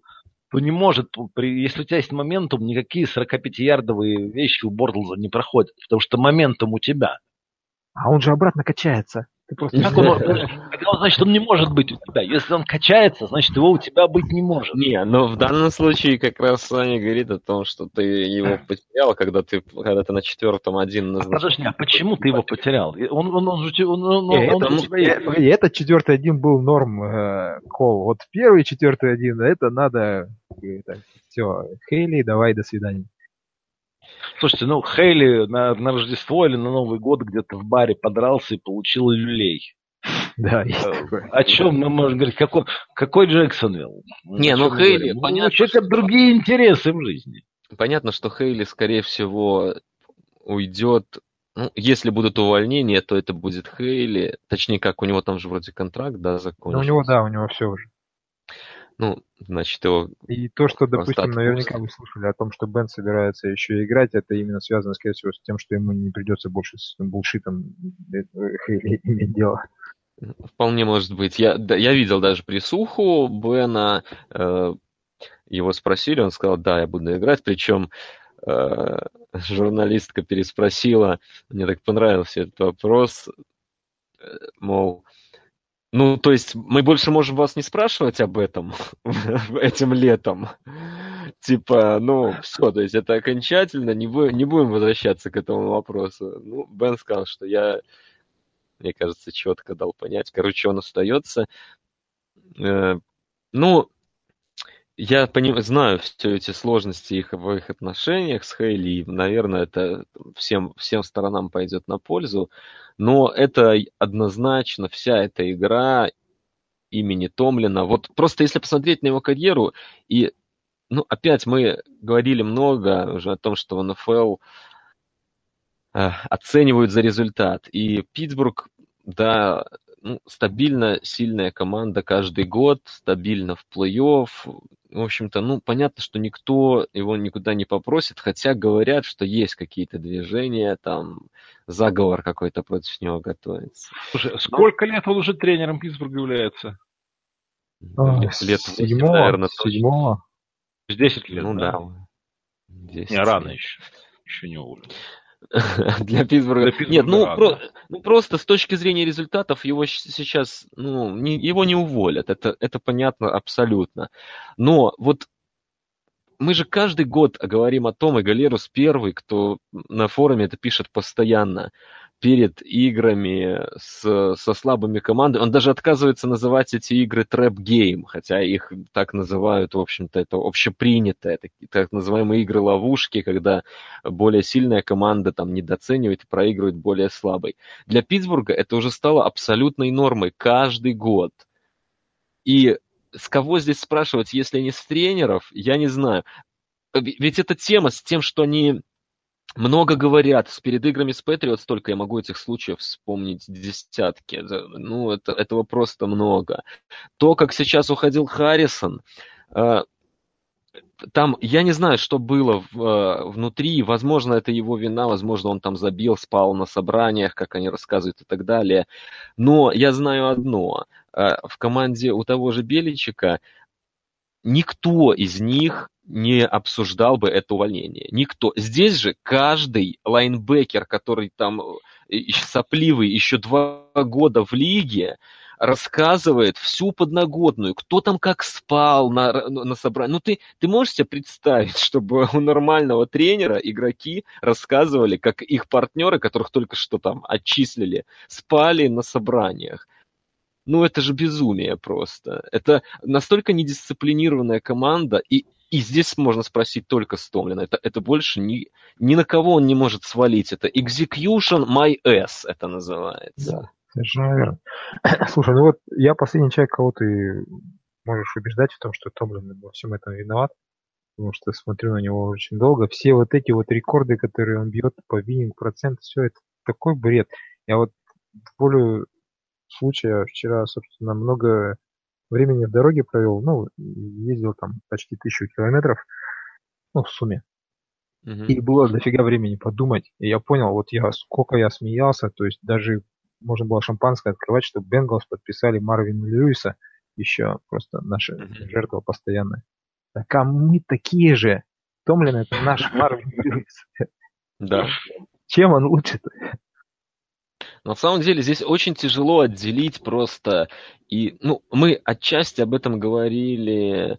то не может, если у тебя есть моментум, никакие 45-ярдовые вещи у Бортлза не проходят, потому что моментум у тебя. А он же обратно качается. Ты просто... Как он, значит, он не может быть у тебя. Если он качается, значит, его у тебя быть не может. Не, но в данном случае как раз Саня говорит о том, что ты его потерял, когда ты, когда ты на четвертом один назначил. А подожди, а почему ты его потерял? Он, он, он, он, он, он, он, он погоди, этот четвертый один был норм э, кол. Вот первый четвертый один, это надо... Это, все, Хейли, давай, до свидания. Слушайте, ну Хейли на, на Рождество или на Новый год где-то в баре подрался и получил люлей. Да, э, О чем мы можем говорить? Какой, какой Джексонвилл? Не, ну Хейли, ну, понятно. У человека другие интересы в жизни. Понятно, что Хейли, скорее всего, уйдет. Ну, если будут увольнения, то это будет Хейли. Точнее, как у него там же вроде контракт, да, закончился. Ну, у него, да, у него все уже. Ну, значит, его... И то, что, допустим, наверняка вы слышали о том, что Бен собирается еще играть, это именно связано, скорее всего, с тем, что ему не придется больше с булшитом э, иметь дело. Вполне может быть. Я, да, я видел даже присуху Бена. Э, его спросили, он сказал, да, я буду играть. Причем э, журналистка переспросила, мне так понравился этот вопрос, э, мол, ну, то есть мы больше можем вас не спрашивать об этом этим летом. Типа, ну, все, то есть это окончательно, не, будем, не будем возвращаться к этому вопросу. Ну, Бен сказал, что я, мне кажется, четко дал понять. Короче, он остается. Э, ну, я поним, знаю все эти сложности их в их отношениях с Хейли, наверное, это всем, всем сторонам пойдет на пользу, но это однозначно вся эта игра имени Томлина. Вот просто если посмотреть на его карьеру, и, ну, опять мы говорили много уже о том, что в НФЛ э, оценивают за результат, и Питтсбург, да, ну, стабильно сильная команда каждый год, стабильно в плей-офф. В общем-то, ну, понятно, что никто его никуда не попросит, хотя говорят, что есть какие-то движения, там, заговор какой-то против него готовится. Слушай, сколько лет он уже тренером Питтсбурга является? А, лет 8, наверное. Седьмого? 10 лет, Ну да. да. Не, рано еще. Еще не уволен. для Питтсбурга. Для Питтсбурга Нет, ну, про, ну просто с точки зрения результатов его сейчас, ну, не, его не уволят, это, это понятно абсолютно. Но вот мы же каждый год говорим о том, и Галерус первый, кто на форуме это пишет постоянно, перед играми с, со слабыми командами. Он даже отказывается называть эти игры trap game, хотя их так называют, в общем-то, это общепринято. Это так называемые игры-ловушки, когда более сильная команда там недооценивает и проигрывает более слабой. Для Питтсбурга это уже стало абсолютной нормой каждый год. И с кого здесь спрашивать, если не с тренеров, я не знаю. Ведь эта тема с тем, что они много говорят. Перед играми с Патриотс только я могу этих случаев вспомнить десятки. Ну, это, этого просто много. То, как сейчас уходил Харрисон, э, там, я не знаю, что было в, э, внутри, возможно, это его вина, возможно, он там забил, спал на собраниях, как они рассказывают и так далее. Но я знаю одно, э, в команде у того же Беличика никто из них не обсуждал бы это увольнение. Никто. Здесь же каждый лайнбекер, который там э, сопливый еще два года в лиге, рассказывает всю подноготную, кто там как спал на, на собрании. Ну, ты, ты можешь себе представить, чтобы у нормального тренера игроки рассказывали, как их партнеры, которых только что там отчислили, спали на собраниях. Ну, это же безумие просто. Это настолько недисциплинированная команда, и и здесь можно спросить только Стомлина. Это, это больше ни, ни на кого он не может свалить. Это execution my ass, это называется. Да, совершенно верно. Слушай, ну вот я последний человек, кого ты можешь убеждать в том, что Томлин во всем этом виноват. Потому что смотрю на него очень долго. Все вот эти вот рекорды, которые он бьет по вининг процент, все это такой бред. Я вот волю случая вчера, собственно, много времени в дороге провел, ну, ездил там почти тысячу километров, ну, в сумме. Uh-huh. И было дофига времени подумать. И я понял, вот я сколько я смеялся, то есть даже можно было шампанское открывать, чтобы Бенгалс подписали Марвина Льюиса, еще просто наша uh-huh. жертва постоянная. Так а мы такие же. Томлин это наш Марвин Льюис. Да. Чем он лучше-то? На самом деле здесь очень тяжело отделить просто. И, ну, мы отчасти об этом говорили э,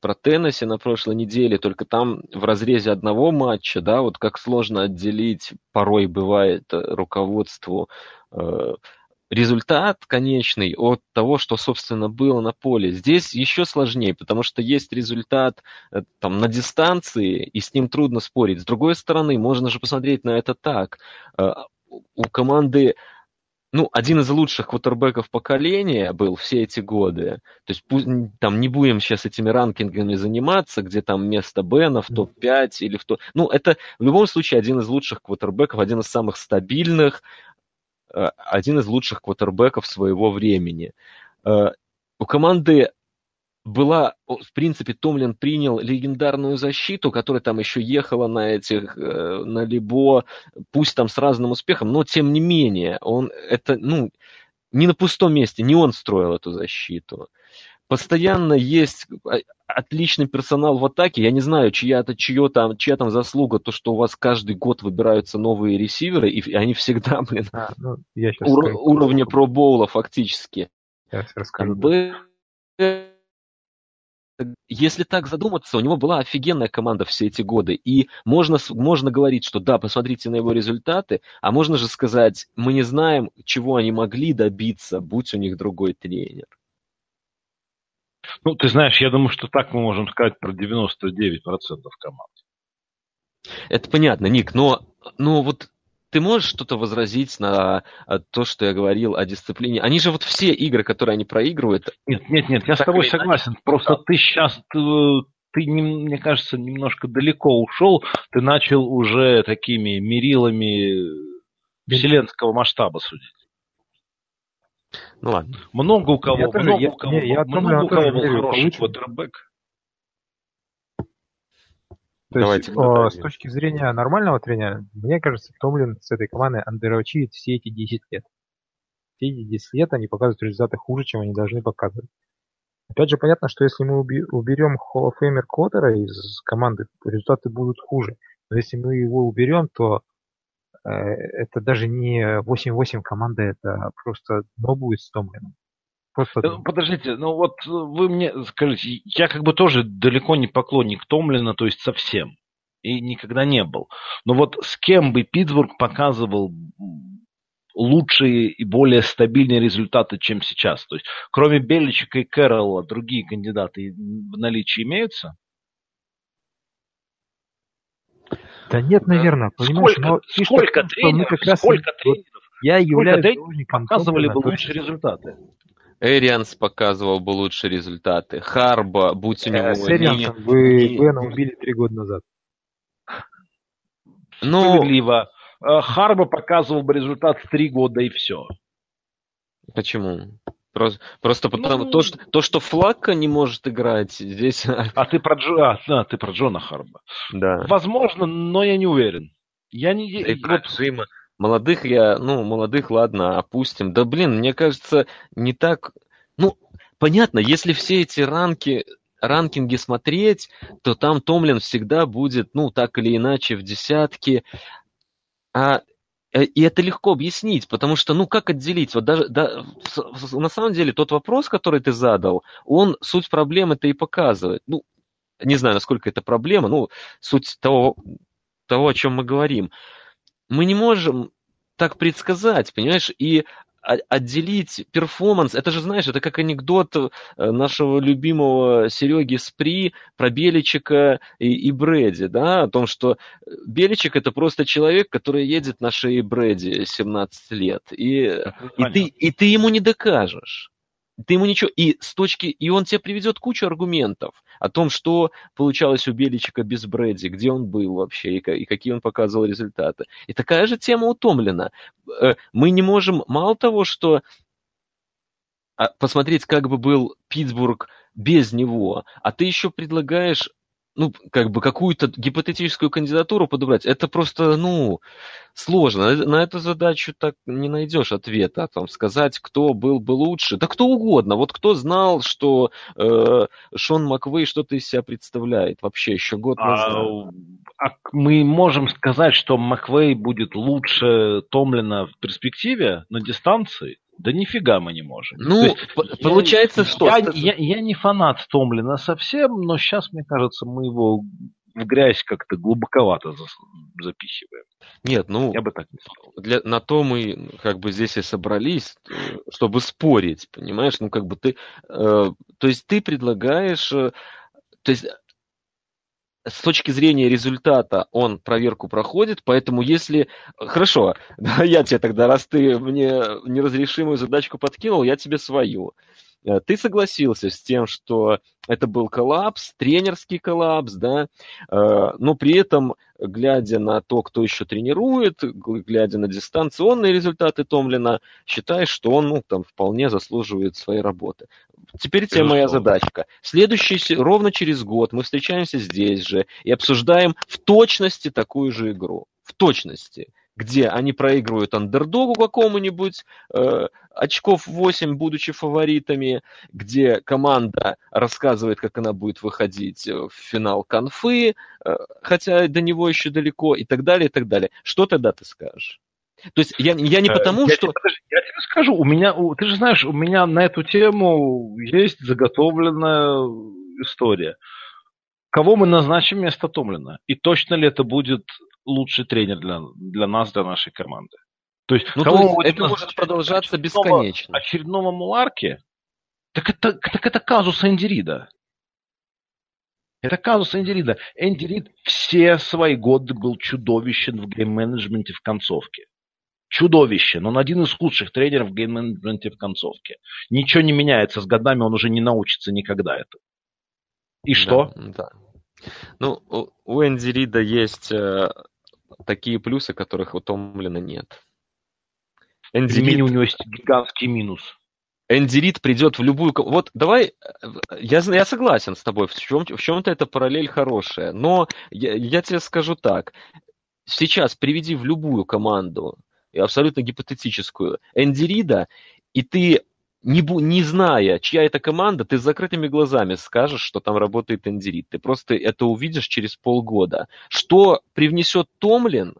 про Теннесси на прошлой неделе, только там в разрезе одного матча, да, вот как сложно отделить, порой бывает э, руководству э, результат конечный от того, что, собственно, было на поле. Здесь еще сложнее, потому что есть результат э, там, на дистанции, и с ним трудно спорить. С другой стороны, можно же посмотреть на это так у команды ну, один из лучших квотербеков поколения был все эти годы. То есть там не будем сейчас этими ранкингами заниматься, где там место Бена в топ-5 или в топ... Ну, это в любом случае один из лучших квотербеков, один из самых стабильных, э, один из лучших квотербеков своего времени. Э, у команды была, в принципе, Томлин принял легендарную защиту, которая там еще ехала на этих, э, на Либо, пусть там с разным успехом, но тем не менее, он это, ну, не на пустом месте, не он строил эту защиту. Постоянно есть а, отличный персонал в атаке. Я не знаю, чья, -то, чье там, чья там заслуга, то, что у вас каждый год выбираются новые ресиверы, и они всегда, блин, а, ну, ур- уровня пробоула фактически. Я расскажу если так задуматься, у него была офигенная команда все эти годы. И можно, можно говорить, что да, посмотрите на его результаты, а можно же сказать, мы не знаем, чего они могли добиться, будь у них другой тренер. Ну, ты знаешь, я думаю, что так мы можем сказать про 99% команд. Это понятно, Ник, но, но вот ты можешь что-то возразить на а, то, что я говорил о дисциплине? Они же вот все игры, которые они проигрывают... Нет, нет, нет, я с тобой согласен. Иначе, Просто да. ты сейчас, ты, ты, мне кажется, немножко далеко ушел. Ты начал уже такими мерилами вселенского масштаба судить. Ну ладно. Много у кого, я много тоже, у кого, я, я много у кого был хороший квотербек. То Давайте есть, о, с точки зрения нормального тренера, мне кажется, Томлин с этой командой андеровчит все эти 10 лет. Все эти 10 лет они показывают результаты хуже, чем они должны показывать. Опять же, понятно, что если мы уберем Hall of Famer Коттера из команды, результаты будут хуже. Но если мы его уберем, то э, это даже не 8-8 команда, это просто дно будет с Томлином. Просто... Подождите, ну вот э, вы мне скажите, я как бы тоже далеко не поклонник Томлина, то есть совсем. И никогда не был. Но вот с кем бы Питтсбург показывал лучшие и более стабильные результаты, чем сейчас? То есть, кроме Беличика и Кэрролла, другие кандидаты в наличии имеются? Да нет, наверное, понимаешь, сколько, но сколько тренеров, как раз сколько тренеров, я являюсь показывали бы лучшие результаты. Эрианс показывал бы лучшие результаты. Харба, будь у него... С Эриансом вы Бена убили три года назад. Ну... Справедливо. Э, Харба показывал бы результат в три года и все. Почему? Просто, просто потому ну... то, что, то, что Флакка не может играть здесь. А ты про Джо, а, да, ты про Джона Харба. Да. Возможно, но я не уверен. Я не. Да и про Джима. Молодых я, ну, молодых, ладно, опустим. Да, блин, мне кажется, не так... Ну, понятно, если все эти ранки, ранкинги смотреть, то там Томлин всегда будет, ну, так или иначе, в десятке. А Э, и это легко объяснить, потому что, ну, как отделить? Вот даже, да, на самом деле, тот вопрос, который ты задал, он суть проблемы-то и показывает. Ну, не знаю, насколько это проблема, ну, суть того, того, о чем мы говорим. Мы не можем так предсказать, понимаешь? И отделить перформанс, это же, знаешь, это как анекдот э, нашего любимого Сереги Спри про Беличика и, и Брэди, да, о том, что Беличик это просто человек, который едет на шее Брэди 17 лет, и, и, ты, и ты ему не докажешь ты ему ничего... И с точки... И он тебе приведет кучу аргументов о том, что получалось у Беличика без Брэди, где он был вообще, и, и какие он показывал результаты. И такая же тема утомлена. Э, мы не можем... Мало того, что а, посмотреть, как бы был Питтсбург без него, а ты еще предлагаешь ну, как бы какую-то гипотетическую кандидатуру подобрать, это просто, ну, сложно. На эту задачу так не найдешь ответа, там, сказать, кто был бы лучше. Да кто угодно. Вот кто знал, что э, Шон Маквей что-то из себя представляет вообще еще год а, назад. А, а мы можем сказать, что Маквей будет лучше Томлина в перспективе на дистанции? Да нифига мы не можем. Ну, есть, получается, я, что? Я, я, я не фанат Томлина совсем, но сейчас, мне кажется, мы его в грязь как-то глубоковато запихиваем. Нет, ну, я бы так не сказал. Для, на то мы как бы здесь и собрались, э, чтобы спорить, понимаешь? Ну, как бы ты, э, то есть ты предлагаешь, э, то есть с точки зрения результата он проверку проходит, поэтому если... Хорошо, я тебе тогда, раз ты мне неразрешимую задачку подкинул, я тебе свою. Э, ты согласился с тем, что это был коллапс, тренерский коллапс, да, э, но при этом, глядя на то, кто еще тренирует, глядя на дистанционные результаты Томлина, считаешь, что он ну, там, вполне заслуживает своей работы. Теперь тебе моя задачка. Следующий, ровно через год мы встречаемся здесь же и обсуждаем в точности такую же игру. В точности где они проигрывают андердогу какому-нибудь, э, очков 8, будучи фаворитами, где команда рассказывает, как она будет выходить в финал конфы, э, хотя до него еще далеко, и так далее, и так далее. Что тогда ты скажешь? То есть я, я не э, потому, я что... Тебе, я тебе скажу, у меня, ты же знаешь, у меня на эту тему есть заготовленная история. Кого мы назначим вместо Томлина? И точно ли это будет лучший тренер для, для нас, для нашей команды. То есть, ну, то есть это может продолжаться очередного, бесконечно. Очередного Муларки? Так это, так это казус Эндирида. Это казус Эндирида. Эндирид все свои годы был чудовищен в гейм-менеджменте в концовке. Чудовищен. Он один из худших тренеров в гейм-менеджменте в концовке. Ничего не меняется с годами, он уже не научится никогда это. И да, что? Да. Ну, у, у Энди Рида есть э, такие плюсы, которых у Томлина нет. Энди Рид... у него есть гигантский минус. Энди Рид придет в любую... Вот давай, я, я согласен с тобой, в, чем, в чем-то эта параллель хорошая, но я, я тебе скажу так. Сейчас приведи в любую команду, абсолютно гипотетическую, Энди Рида, и ты не, не зная, чья это команда, ты с закрытыми глазами скажешь, что там работает Энди Ты просто это увидишь через полгода. Что привнесет Томлин,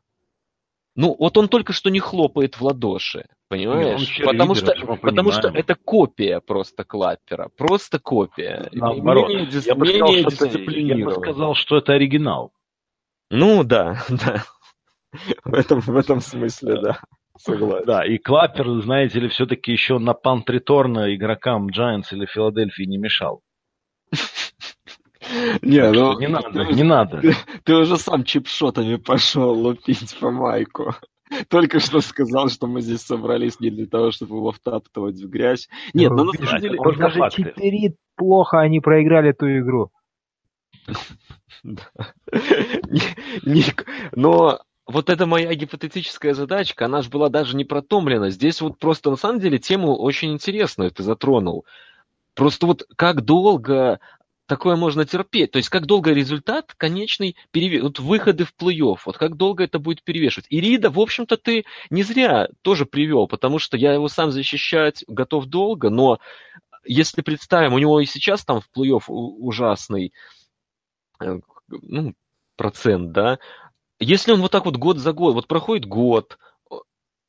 ну, вот он только что не хлопает в ладоши, понимаешь? потому что, потому что это копия просто Клаппера, просто копия. Наоборот, менее, я, бы сказал, что это, я бы сказал, что это оригинал. Ну, да, да. В этом, в этом смысле, да. Согласен. Да, и Клаппер, знаете ли, все-таки еще на пант-реторна игрокам Giants или Филадельфии не мешал. Не, ну... Не надо, не надо. Ты уже сам чипшотами пошел лупить по майку. Только что сказал, что мы здесь собрались не для того, чтобы его втаптывать в грязь. Нет, ну, на самом деле... Даже Читерит плохо они проиграли ту игру. Но вот эта моя гипотетическая задачка, она же была даже не протомлена. Здесь вот просто на самом деле тему очень интересную ты затронул. Просто вот как долго такое можно терпеть? То есть как долго результат конечный, перевес... вот выходы в плей-офф, вот как долго это будет перевешивать? И Рида, в общем-то, ты не зря тоже привел, потому что я его сам защищать готов долго, но если представим, у него и сейчас там в плей-офф ужасный э, ну, процент, да, если он вот так вот год за год, вот проходит год,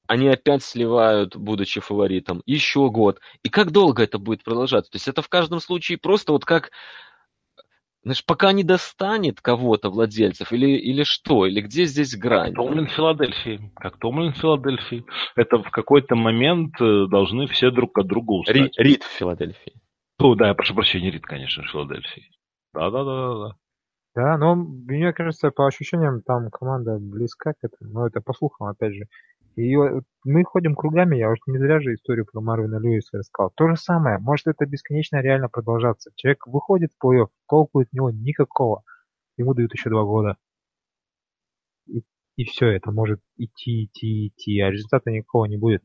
они опять сливают, будучи фаворитом, еще год. И как долго это будет продолжаться? То есть это в каждом случае просто вот как знаешь, пока не достанет кого-то владельцев, или, или что, или где здесь грань? Как Томлин Филадельфии. Как Томлин Филадельфии. Это в какой-то момент э, должны все друг от друга устать. Ри, Рид в Филадельфии. Ну, да, я прошу прощения, Рид, конечно, в Филадельфии. Да-да-да-да. Да, но мне кажется, по ощущениям, там команда близка к этому. Но это по слухам, опять же. И мы ходим кругами, я уж не зря же историю про Марвина Льюиса рассказал. То же самое, может это бесконечно реально продолжаться. Человек выходит в плей-офф, толку от него никакого. Ему дают еще два года. И, и все, это может идти, идти, идти, а результата никакого не будет.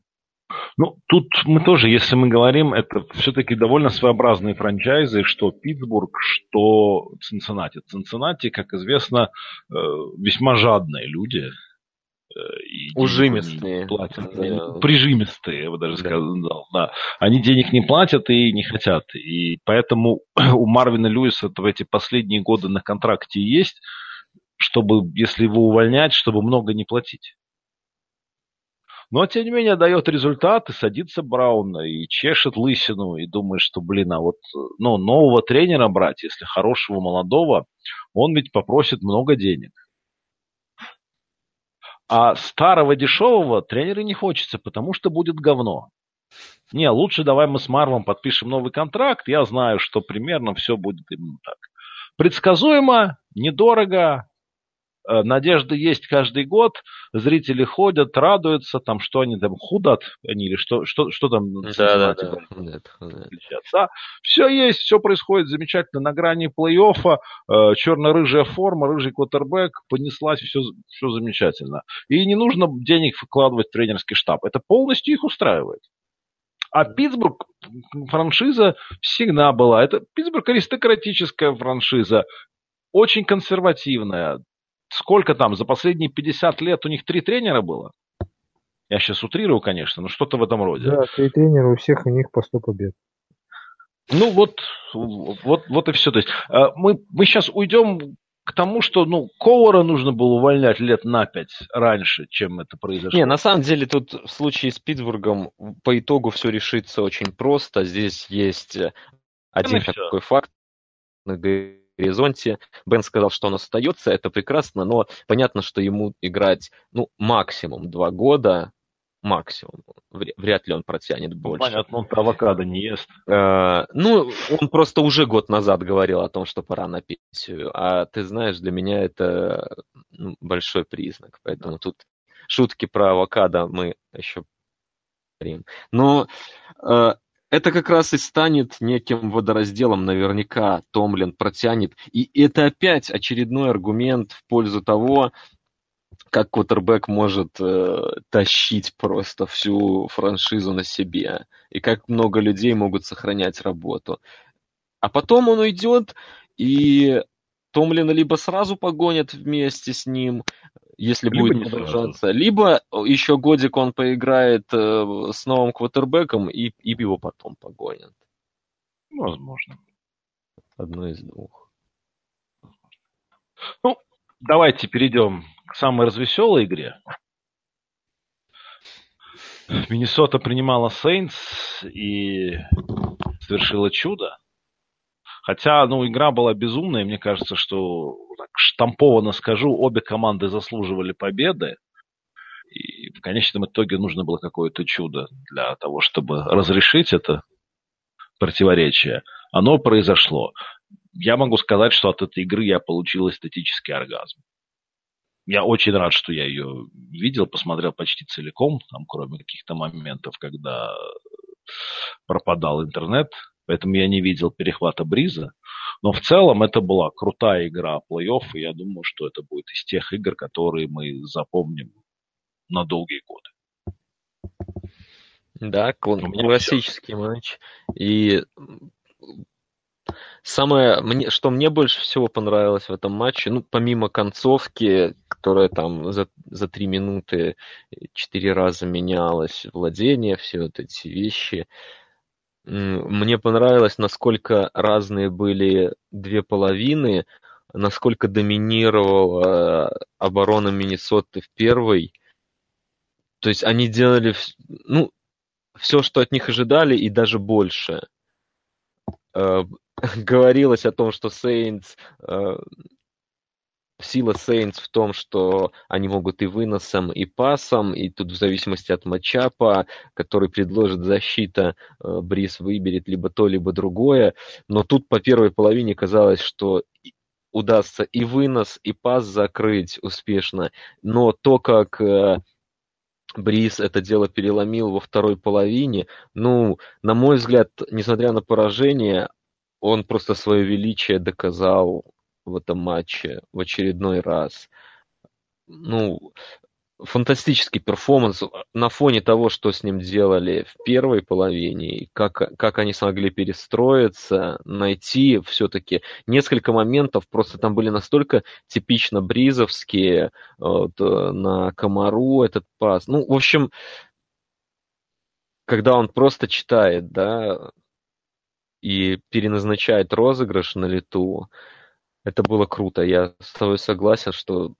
Ну, тут мы тоже, если мы говорим, это все-таки довольно своеобразные франчайзы, что Питтсбург, что Цинциннати. Цинциннати, как известно, э, весьма жадные люди, и Ужимистые. Платят. Да. Прижимистые, я бы даже да. сказал. Да. Они денег не платят и не хотят. И поэтому у Марвина Льюиса в эти последние годы на контракте есть, чтобы, если его увольнять, чтобы много не платить. Но, тем не менее, дает результат, и садится Браун, и чешет лысину, и думает, что, блин, а вот ну, нового тренера брать, если хорошего молодого, он ведь попросит много денег. А старого дешевого тренера не хочется, потому что будет говно. Не, лучше давай мы с Марвом подпишем новый контракт. Я знаю, что примерно все будет именно так. Предсказуемо, недорого, Э, надежда есть каждый год, зрители ходят, радуются, там, что они там худат, они или что, что, что там да, да, да. Худат, худат. да. Все есть, все происходит замечательно на грани плей-оффа, э, черно-рыжая форма, рыжий квотербек, понеслась, все, все замечательно. И не нужно денег вкладывать в тренерский штаб, это полностью их устраивает. А Питтсбург франшиза всегда была. Это Питтсбург аристократическая франшиза, очень консервативная сколько там, за последние 50 лет у них три тренера было? Я сейчас утрирую, конечно, но что-то в этом роде. Да, три тренера у всех у них по 100 побед. Ну вот, вот, вот и все. То есть э, мы, мы сейчас уйдем к тому, что ну, Ковара нужно было увольнять лет на пять раньше, чем это произошло. Не, на самом деле тут в случае с Питтсбургом по итогу все решится очень просто. Здесь есть один ну, такой все. факт горизонте. Бен сказал, что он остается, это прекрасно, но понятно, что ему играть, ну, максимум два года, максимум. Вряд ли он протянет ну, больше. Понятно, он авокадо не ест. Э, ну, он просто уже год назад говорил о том, что пора на пенсию. А ты знаешь, для меня это ну, большой признак. Поэтому тут шутки про авокадо мы еще но э, это как раз и станет неким водоразделом, наверняка Томлин протянет. И это опять очередной аргумент в пользу того, как квотербек может э, тащить просто всю франшизу на себе, и как много людей могут сохранять работу. А потом он уйдет, и Томлина либо сразу погонят вместе с ним, если либо будет продолжаться. Либо еще годик он поиграет э, с новым квотербеком и, и его потом погонят. Возможно. Одно из двух. Ну, давайте перейдем к самой развеселой игре. Миннесота принимала Сейнс и совершила чудо. Хотя, ну, игра была безумная, мне кажется, что так штампованно скажу, обе команды заслуживали победы. И в конечном итоге нужно было какое-то чудо для того, чтобы разрешить это противоречие. Оно произошло. Я могу сказать, что от этой игры я получил эстетический оргазм. Я очень рад, что я ее видел, посмотрел почти целиком, там, кроме каких-то моментов, когда пропадал интернет, Поэтому я не видел перехвата Бриза. Но в целом это была крутая игра плей-офф, и я думаю, что это будет из тех игр, которые мы запомним на долгие годы. Да, классический матч. И самое, мне, что мне больше всего понравилось в этом матче, ну, помимо концовки, которая там за, за три минуты четыре раза менялась, владение, все вот эти вещи, мне понравилось, насколько разные были две половины, насколько доминировала оборона Миннесоты в первой, То есть они делали, ну, все, что от них ожидали, и даже больше. Э, говорилось о том, что Saints э, сила Saints в том, что они могут и выносом, и пасом, и тут в зависимости от матчапа, который предложит защита, э, Брис выберет либо то, либо другое. Но тут по первой половине казалось, что удастся и вынос, и пас закрыть успешно. Но то, как э, Брис это дело переломил во второй половине, ну, на мой взгляд, несмотря на поражение, он просто свое величие доказал в этом матче в очередной раз. Ну, фантастический перформанс на фоне того, что с ним делали в первой половине, как, как они смогли перестроиться, найти все-таки несколько моментов, просто там были настолько типично бризовские, вот, на Комару этот пас. Ну, в общем, когда он просто читает, да, и переназначает розыгрыш на лету, это было круто. Я с тобой согласен, что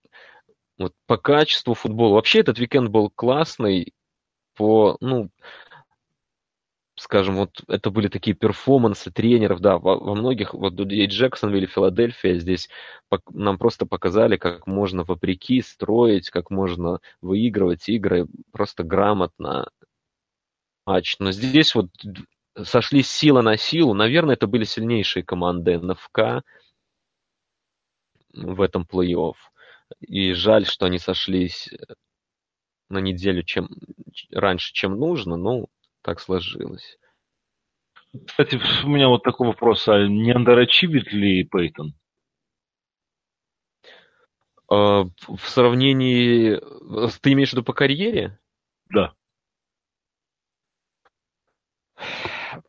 вот по качеству футбола. Вообще этот уикенд был классный по, ну, скажем, вот это были такие перформансы тренеров, да, во, во многих, вот и Джексон или Филадельфия здесь нам просто показали, как можно вопреки строить, как можно выигрывать игры просто грамотно матч. Но здесь вот сошлись сила на силу. Наверное, это были сильнейшие команды НФК в этом плей-офф. И жаль, что они сошлись э, на неделю чем, раньше, чем нужно, но так сложилось. Кстати, у меня вот такой вопрос, а не андерачивит ли Пейтон? А, в сравнении... Ты имеешь в виду по карьере? Да.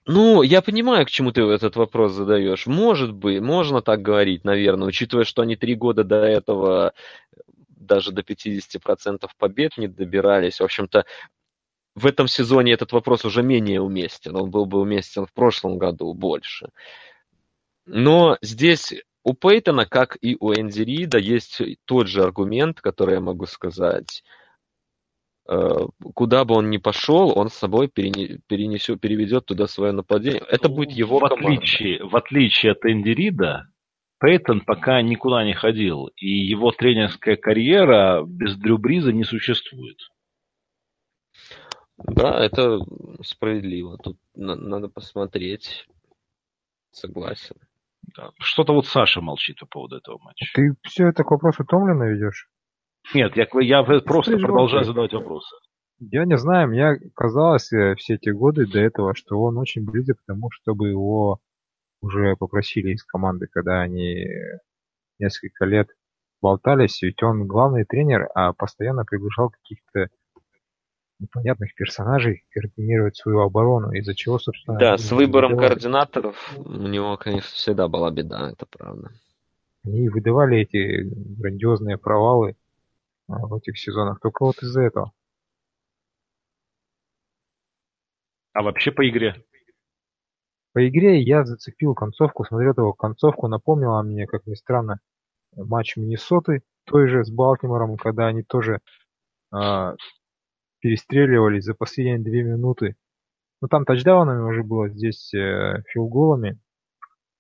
Ну, я понимаю, к чему ты этот вопрос задаешь. Может быть, можно так говорить, наверное, учитывая, что они три года до этого даже до 50% побед не добирались. В общем-то, в этом сезоне этот вопрос уже менее уместен. Он был бы уместен в прошлом году больше. Но здесь у Пейтона, как и у Энди Рида, есть тот же аргумент, который я могу сказать. Э, куда бы он ни пошел, он с собой перенесет, переведет туда свое нападение. Это будет его в отличие, команда. В отличие от Энди Рида, Пейтон пока никуда не ходил, и его тренерская карьера без Дрю Бриза не существует. Да, это справедливо. Тут надо посмотреть. Согласен. Да. Что-то вот Саша молчит по поводу этого матча. Ты все это к вопросу Томлина ведешь? Нет, я, я просто продолжаю задавать вопросы. Я не знаю, мне казалось э, все эти годы до этого, что он очень близок к тому, чтобы его уже попросили из команды, когда они несколько лет болтались, ведь он главный тренер, а постоянно приглашал каких-то непонятных персонажей координировать свою оборону, из-за чего, собственно... Да, с выбором выдавали. координаторов у него, конечно, всегда была беда, это правда. Они выдавали эти грандиозные провалы в этих сезонах только вот из-за этого. А вообще по игре? По игре я зацепил концовку, смотрел эту концовку, напомнила мне, как ни странно, матч Миннесоты, той же с Балтимором, когда они тоже э, перестреливались за последние две минуты. Ну там тачдаунами уже было, здесь э, филголами.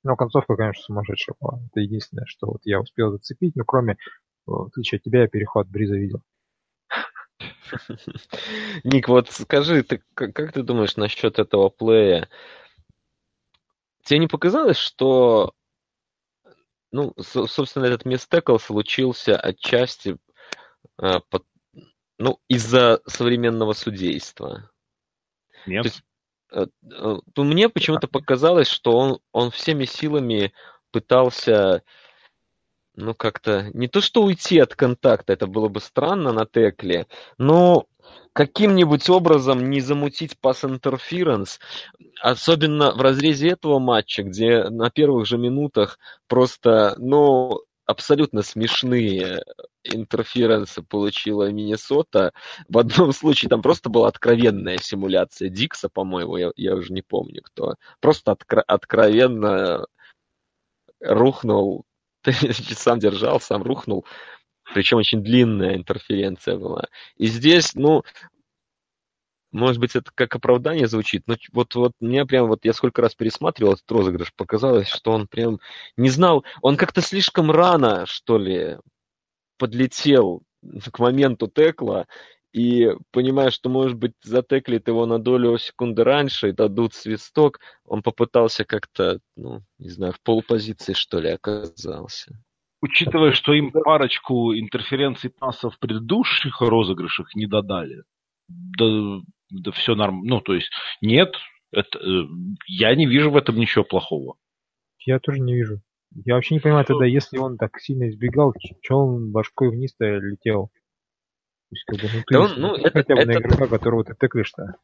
Но концовка, конечно, сумасшедшая была. Это единственное, что вот я успел зацепить. Но кроме, в отличие от тебя, я переход Бриза видел. Ник, вот скажи, ты, как ты думаешь насчет этого плея? Тебе не показалось, что, ну, собственно, этот мистекл случился отчасти э, под, ну, из-за современного судейства? Нет. То есть, э, э, мне почему-то показалось, что он, он всеми силами пытался, ну, как-то, не то что уйти от контакта, это было бы странно на текле, но каким-нибудь образом не замутить пас интерференс, особенно в разрезе этого матча, где на первых же минутах просто, ну, абсолютно смешные интерференсы получила Миннесота. В одном случае там просто была откровенная симуляция Дикса, по-моему, я, я уже не помню кто. Просто откро- откровенно рухнул, сам держал, сам рухнул причем очень длинная интерференция была. И здесь, ну, может быть, это как оправдание звучит, но вот, вот мне прям, вот я сколько раз пересматривал этот розыгрыш, показалось, что он прям не знал, он как-то слишком рано, что ли, подлетел к моменту текла, и понимая, что, может быть, затеклит его на долю секунды раньше и дадут свисток, он попытался как-то, ну, не знаю, в полпозиции, что ли, оказался. Учитывая, что им парочку интерференций пасов в предыдущих розыгрышах не додали, да, да все нормально. Ну, то есть, нет, это, э, я не вижу в этом ничего плохого. Я тоже не вижу. Я вообще не понимаю тогда, если он так сильно избегал, что он башкой вниз-то летел? Есть, как бы, ну, ты да он, ну, это, хотя бы это... на игрока, которого ты теклишь-то.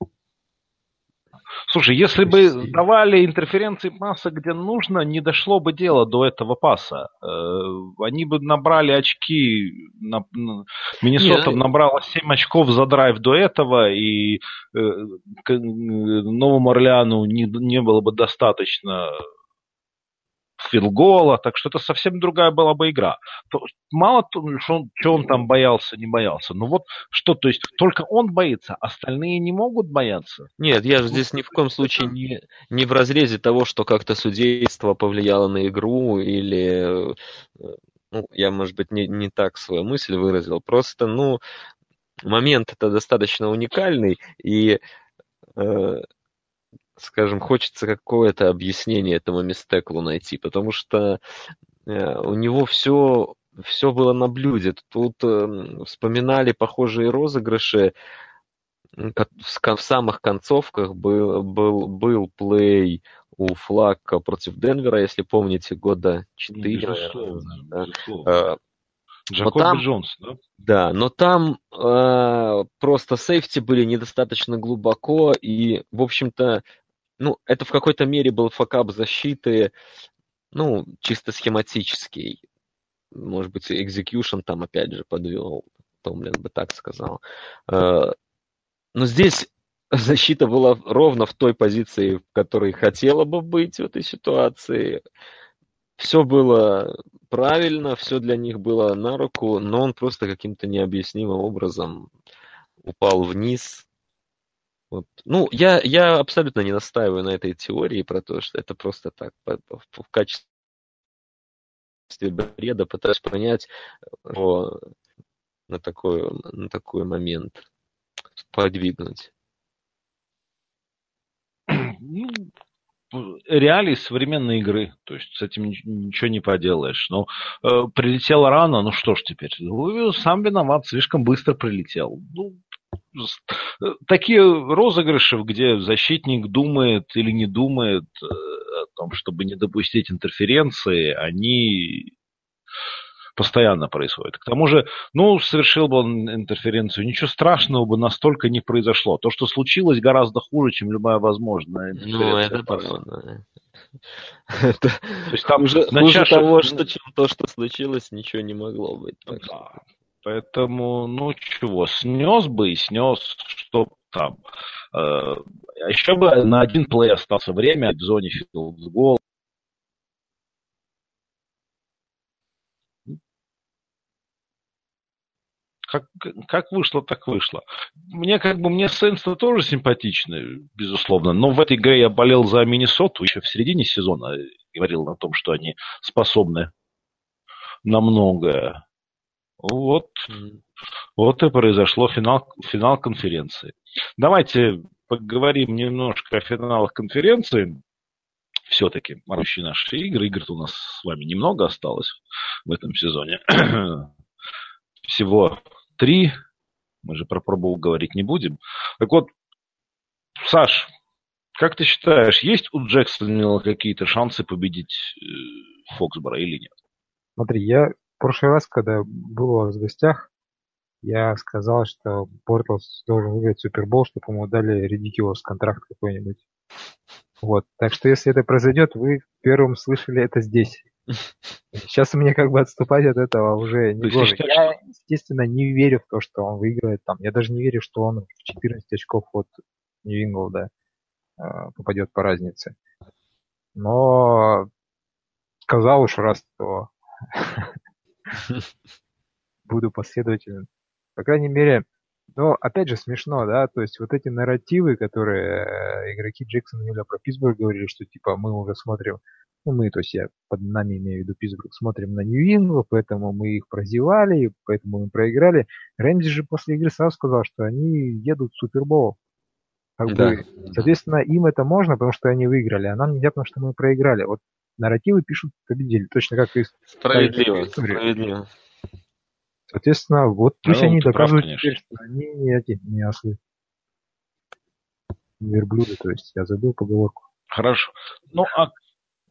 Слушай, если бы давали интерференции паса, где нужно, не дошло бы дело до этого паса. Э, они бы набрали очки. Миннесота набрала 7 очков за драйв до этого, и э, Новому Орлеану не, не было бы достаточно филгола, так что это совсем другая была бы игра. Мало того, что он, что он там боялся, не боялся. Ну вот что, то есть только он боится, остальные не могут бояться? Нет, я же здесь ни в коем случае не, не в разрезе того, что как-то судейство повлияло на игру или э, ну, я, может быть, не, не так свою мысль выразил. Просто, ну, момент это достаточно уникальный, и э, скажем, хочется какое-то объяснение этому мистеклу найти, потому что э, у него все, все было на блюде. Тут э, вспоминали похожие розыгрыши, в самых концовках был, был, был плей у Флака против Денвера, если помните, года 4. Безусловно, да. безусловно. Джакоби там, Джонс, да? Да, но там э, просто сейфти были недостаточно глубоко, и, в общем-то, ну, это в какой-то мере был факап защиты, ну, чисто схематический. Может быть, execution там опять же подвел, Томлин бы так сказал. Э, но здесь защита была ровно в той позиции, в которой хотела бы быть в этой ситуации. Все было правильно, все для них было на руку, но он просто каким-то необъяснимым образом упал вниз, вот. Ну, я, я абсолютно не настаиваю на этой теории про то, что это просто так, в качестве бреда пытаюсь понять о, на, такой, на такой момент, подвигнуть. Ну, реалии современной игры. То есть с этим ничего не поделаешь. Но э, прилетел рано, ну что ж теперь? Ну, сам виноват, слишком быстро прилетел. Ну, такие розыгрыши, где защитник думает или не думает э, о том, чтобы не допустить интерференции, они постоянно происходят. К тому же, ну, совершил бы он интерференцию, ничего страшного бы настолько не произошло. То, что случилось, гораздо хуже, чем любая возможная Ну, это правда. Это то есть там уже хуже того, что, чем то, что случилось, ничего не могло быть. Поэтому, ну чего, снес бы и снес, что там. Э, а еще бы на один play остался время в зоне field goal. Как, как вышло, так вышло. Мне как бы, мне Saints тоже симпатичны, безусловно, но в этой игре я болел за Миннесоту еще в середине сезона, говорил о том, что они способны на многое. Вот, вот и произошло финал, финал конференции. Давайте поговорим немножко о финалах конференции. Все-таки марущие наши игры. игр у нас с вами немного осталось в этом сезоне. Всего три. Мы же про пробовал говорить не будем. Так вот, Саш, как ты считаешь, есть у Джексона какие-то шансы победить э, Фоксбора или нет? Смотри, я прошлый раз, когда был у вас в гостях, я сказал, что Портлс должен выиграть Супербол, чтобы ему дали Редикиус контракт какой-нибудь. Вот. Так что если это произойдет, вы первым слышали это здесь. Сейчас мне как бы отступать от этого уже не гоже. Я, естественно, не верю в то, что он выиграет там. Я даже не верю, что он в 14 очков от Нью-Инглда э, попадет по разнице. Но сказал уж раз, то Буду последователен. По крайней мере, Но опять же смешно, да, то есть вот эти нарративы, которые э, игроки Джексона Милля про Питтсбург говорили, что типа мы уже смотрим, ну мы, то есть я под нами имею в виду Питтсбург, смотрим на Нью-Ингл, поэтому мы их прозевали, поэтому мы проиграли. Рэмзи же после игры сразу сказал, что они едут в Супербол. Как да. бы, соответственно, им это можно, потому что они выиграли, а нам нельзя, потому что мы проиграли. Вот нарративы пишут победили, точно как и Справедливо, справедливо. Соответственно, вот пусть ну, они доказывают прав, теперь, что они не эти, не ослы. Не верблюды, то есть я забыл поговорку. Хорошо. Ну, а,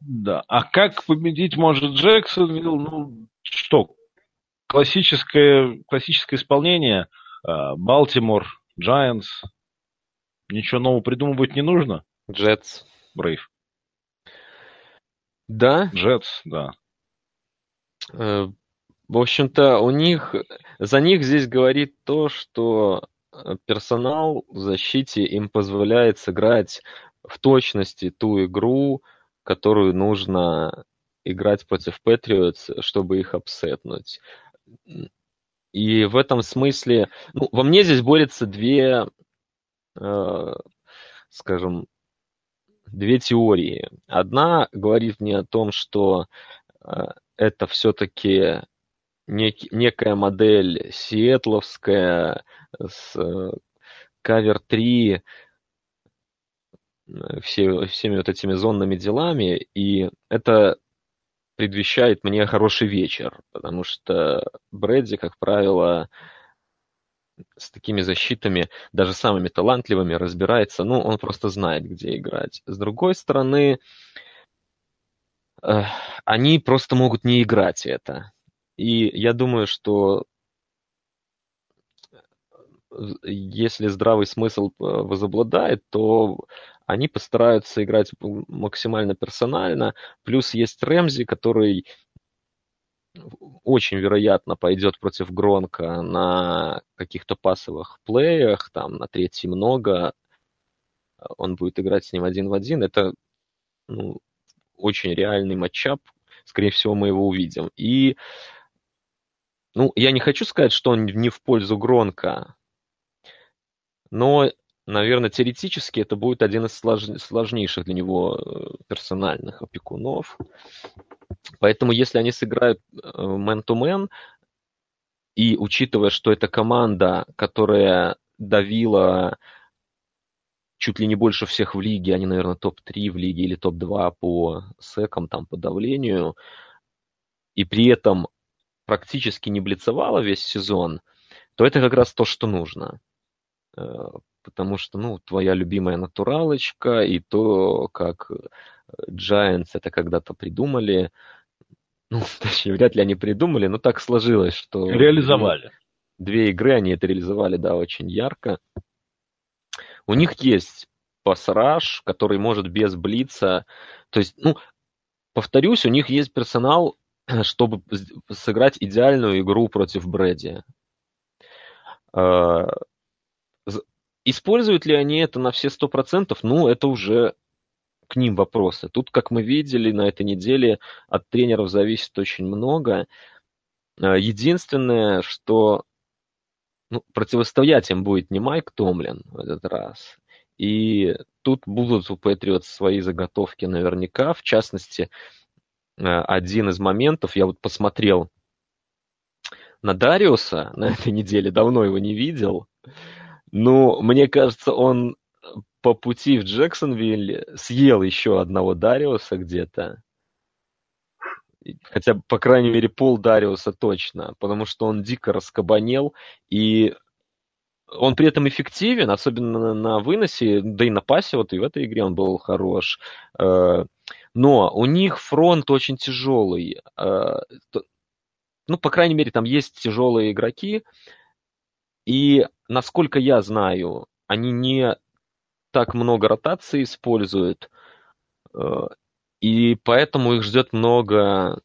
да. а как победить может Джексонвилл? Ну, что, классическое, классическое исполнение, а, Балтимор, Giants, ничего нового придумывать не нужно? Джетс. Брейв. Да. Джетс, да. Э, в общем-то, у них, за них здесь говорит то, что э, персонал в защите им позволяет сыграть в точности ту игру, которую нужно играть против Патриотс, чтобы их обсетнуть. И в этом смысле, ну, во мне здесь борются две, э, скажем, две теории. Одна говорит мне о том, что э, это все-таки нек, некая модель сиэтловская с кавер 3, все, всеми вот этими зонными делами, и это предвещает мне хороший вечер, потому что Брэдди, как правило, с такими защитами, даже самыми талантливыми, разбирается, ну, он просто знает, где играть. С другой стороны, э, они просто могут не играть это. И я думаю, что если здравый смысл э, возобладает, то они постараются играть максимально персонально. Плюс есть Рэмзи, который очень вероятно пойдет против Гронка на каких-то пасовых плеях, там на третьей много. Он будет играть с ним один в один. Это ну, очень реальный матчап. Скорее всего, мы его увидим. И ну, я не хочу сказать, что он не в пользу Гронка, но, наверное, теоретически это будет один из сложнейших для него э, персональных опекунов. Поэтому, если они сыграют мэн-то-мэн, и учитывая, что это команда, которая давила чуть ли не больше всех в лиге, они, наверное, топ-3 в лиге или топ-2 по секам, там, по давлению, и при этом практически не блицевала весь сезон, то это как раз то, что нужно. Э, потому что, ну, твоя любимая натуралочка и то, как Giants это когда-то придумали, ну, точнее, вряд ли они придумали, но так сложилось, что... Реализовали. Две игры они это реализовали, да, очень ярко. У них есть пассаж, который может без блица. То есть, ну, повторюсь, у них есть персонал чтобы сыграть идеальную игру против Брэди. А, используют ли они это на все сто процентов? Ну, это уже к ним вопросы. Тут, как мы видели на этой неделе, от тренеров зависит очень много. А, единственное, что ну, противостоять им будет не Майк Томлин в этот раз. И тут будут у Патриот свои заготовки наверняка. В частности, Э, один из моментов, я вот посмотрел на Дариуса на этой неделе, давно его не видел, но мне кажется, он по пути в Джексонвиль съел еще одного Дариуса где-то. Хотя, по крайней мере, пол Дариуса точно, потому что он дико раскабанел, и он при этом эффективен, особенно на выносе, да и на пасе, вот и в этой игре он был хорош. Э, но у них фронт очень тяжелый. Э, ну, по крайней мере, там есть тяжелые игроки. И, насколько я знаю, они не так много ротации используют. Э, и поэтому их ждет много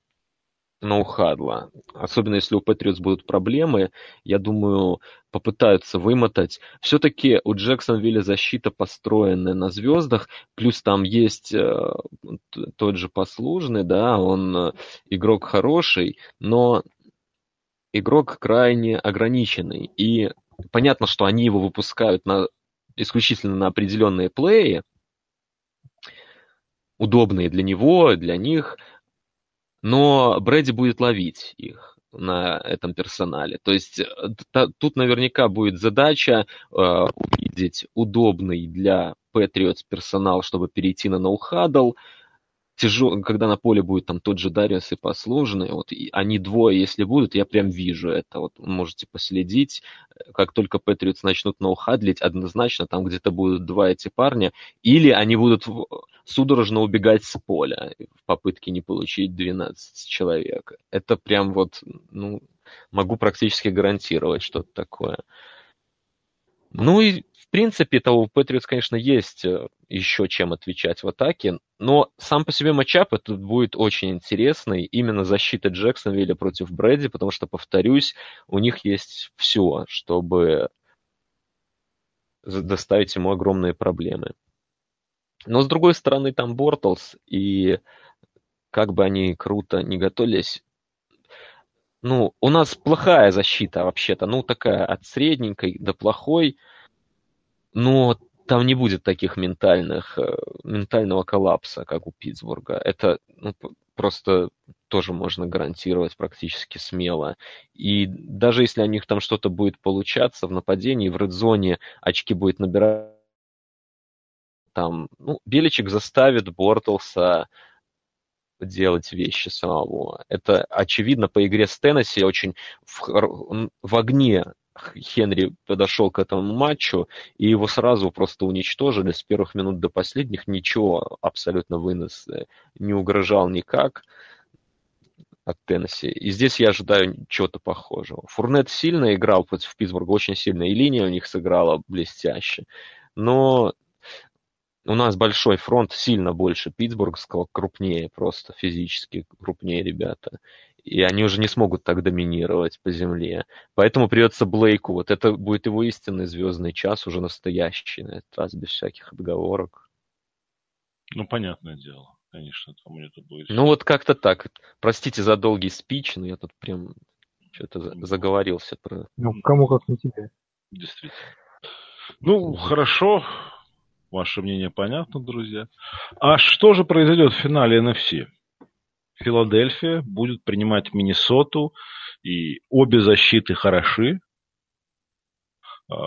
ноу-хадла. Особенно если у Патриотс будут проблемы, я думаю, попытаются вымотать. Все-таки у Джексонвилля защита построенная на звездах, плюс там есть э, тот же послужный, да, он э, игрок хороший, но игрок крайне ограниченный. И понятно, что они его выпускают на, исключительно на определенные плеи, удобные для него, для них, но Брэди будет ловить их на этом персонале. То есть э, тут наверняка будет задача э, увидеть удобный для Patriots персонал, чтобы перейти на ноу-хаддл, тяжел, когда на поле будет там тот же Дариус и послужный, вот и они двое, если будут, я прям вижу это. Вот можете последить, как только Патриотс начнут ноу-хадлить, однозначно там где-то будут два эти парня, или они будут судорожно убегать с поля в попытке не получить 12 человек. Это прям вот, ну, могу практически гарантировать что-то такое. Ну и в принципе, то у Патриотс, конечно, есть э, еще чем отвечать в атаке, но сам по себе матчап этот будет очень интересный. Именно защита Джексонвилля против Брэди, потому что, повторюсь, у них есть все, чтобы доставить ему огромные проблемы. Но, с другой стороны, там Бортлс, и как бы они круто не готовились, ну, у нас плохая защита вообще-то, ну, такая от средненькой до плохой – но там не будет таких ментальных, э, ментального коллапса, как у Питтсбурга. Это ну, просто тоже можно гарантировать практически смело. И даже если у них там что-то будет получаться в нападении, в редзоне очки будет набирать, там, ну, Беличек заставит Бортлса делать вещи самого. Это очевидно по игре с Теннесси очень в, в огне Хенри подошел к этому матчу, и его сразу просто уничтожили с первых минут до последних. Ничего абсолютно вынос не угрожал никак от Теннесси. И здесь я ожидаю чего-то похожего. Фурнет сильно играл против Питтсбурга, очень сильно, и линия у них сыграла блестяще. Но у нас большой фронт, сильно больше питтсбургского, крупнее просто, физически крупнее ребята и они уже не смогут так доминировать по земле. Поэтому придется Блейку, вот это будет его истинный звездный час, уже настоящий, на этот раз без всяких отговорок. Ну, понятное дело, конечно, там это будет. Ну, вот как-то так. Простите за долгий спич, но я тут прям что-то заговорился про... Ну, кому как не тебе. Действительно. Ну, хорошо. Ваше мнение понятно, друзья. А что же произойдет в финале NFC? Филадельфия будет принимать Миннесоту, и обе защиты хороши. А,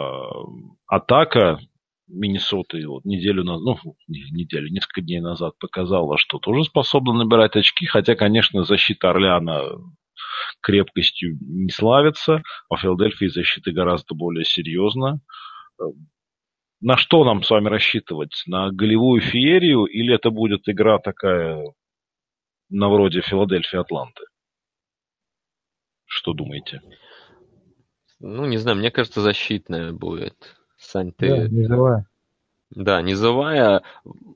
атака Миннесоты вот неделю назад, ну, неделю, несколько дней назад показала, что тоже способна набирать очки, хотя, конечно, защита Орлеана крепкостью не славится, а Филадельфии защита гораздо более серьезна. На что нам с вами рассчитывать? На голевую феерию или это будет игра такая на вроде Филадельфии Атланты. Что думаете? Ну, не знаю, мне кажется, защитная будет. Сань, ты... Да, низовая. Да, низовая.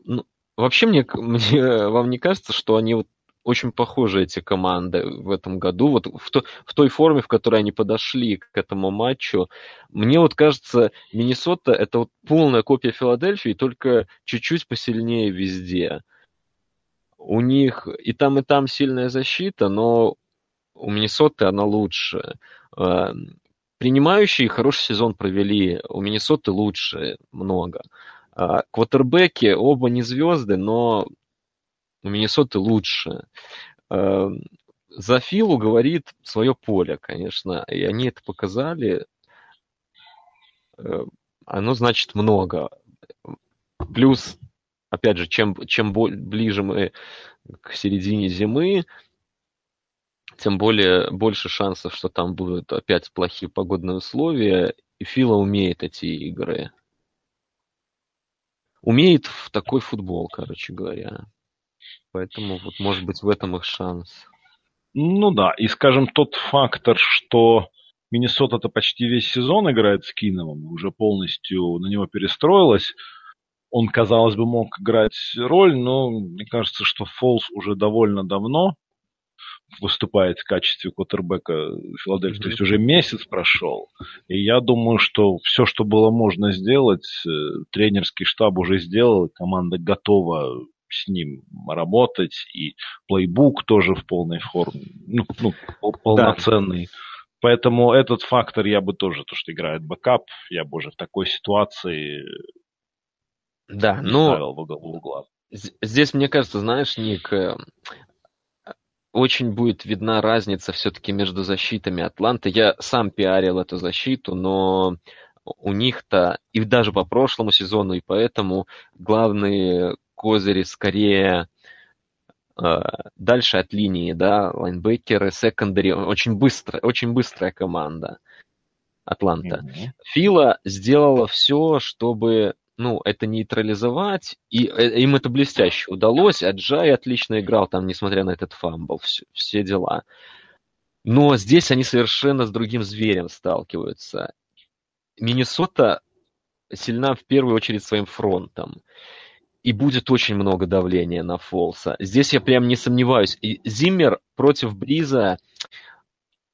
Ну, вообще, мне, мне, вам не кажется, что они вот очень похожи, эти команды, в этом году. Вот в, то, в той форме, в которой они подошли к этому матчу. Мне вот кажется, Миннесота это вот полная копия Филадельфии, только чуть-чуть посильнее везде у них и там, и там сильная защита, но у Миннесоты она лучше. А, принимающие хороший сезон провели, у Миннесоты лучше много. А, квотербеки оба не звезды, но у Миннесоты лучше. А, за Филу говорит свое поле, конечно, и они это показали. Э, оно значит много. Плюс опять же, чем, чем ближе мы к середине зимы, тем более больше шансов, что там будут опять плохие погодные условия. И Фила умеет эти игры. Умеет в такой футбол, короче говоря. Поэтому вот может быть в этом их шанс. Ну да, и скажем, тот фактор, что Миннесота-то почти весь сезон играет с Киновым, уже полностью на него перестроилась, он, казалось бы, мог играть роль, но мне кажется, что Фолс уже довольно давно выступает в качестве квотербека Филадельфии. Mm-hmm. То есть уже месяц прошел. И я думаю, что все, что было можно сделать, э, тренерский штаб уже сделал, команда готова с ним работать, и playbook тоже в полной форме, ну, ну полноценный. Да. Поэтому этот фактор я бы тоже, то, что играет backup, я бы уже в такой ситуации да, не но ставил в угол угла. здесь, мне кажется, знаешь, Ник, э, очень будет видна разница все-таки между защитами Атланты. Я сам пиарил эту защиту, но у них-то, и даже по прошлому сезону, и поэтому главные козыри скорее э, дальше от линии, да, лайнбекеры, секондари, очень быстро, очень быстрая команда Атланта. Mm-hmm. Фила сделала все, чтобы ну, это нейтрализовать, и э, им это блестяще удалось, Аджайи отлично играл там, несмотря на этот fumble, все, все дела. Но здесь они совершенно с другим зверем сталкиваются. Миннесота сильна в первую очередь своим фронтом. И будет очень много давления на Фолса. Здесь я прям не сомневаюсь. И Зиммер против Бриза,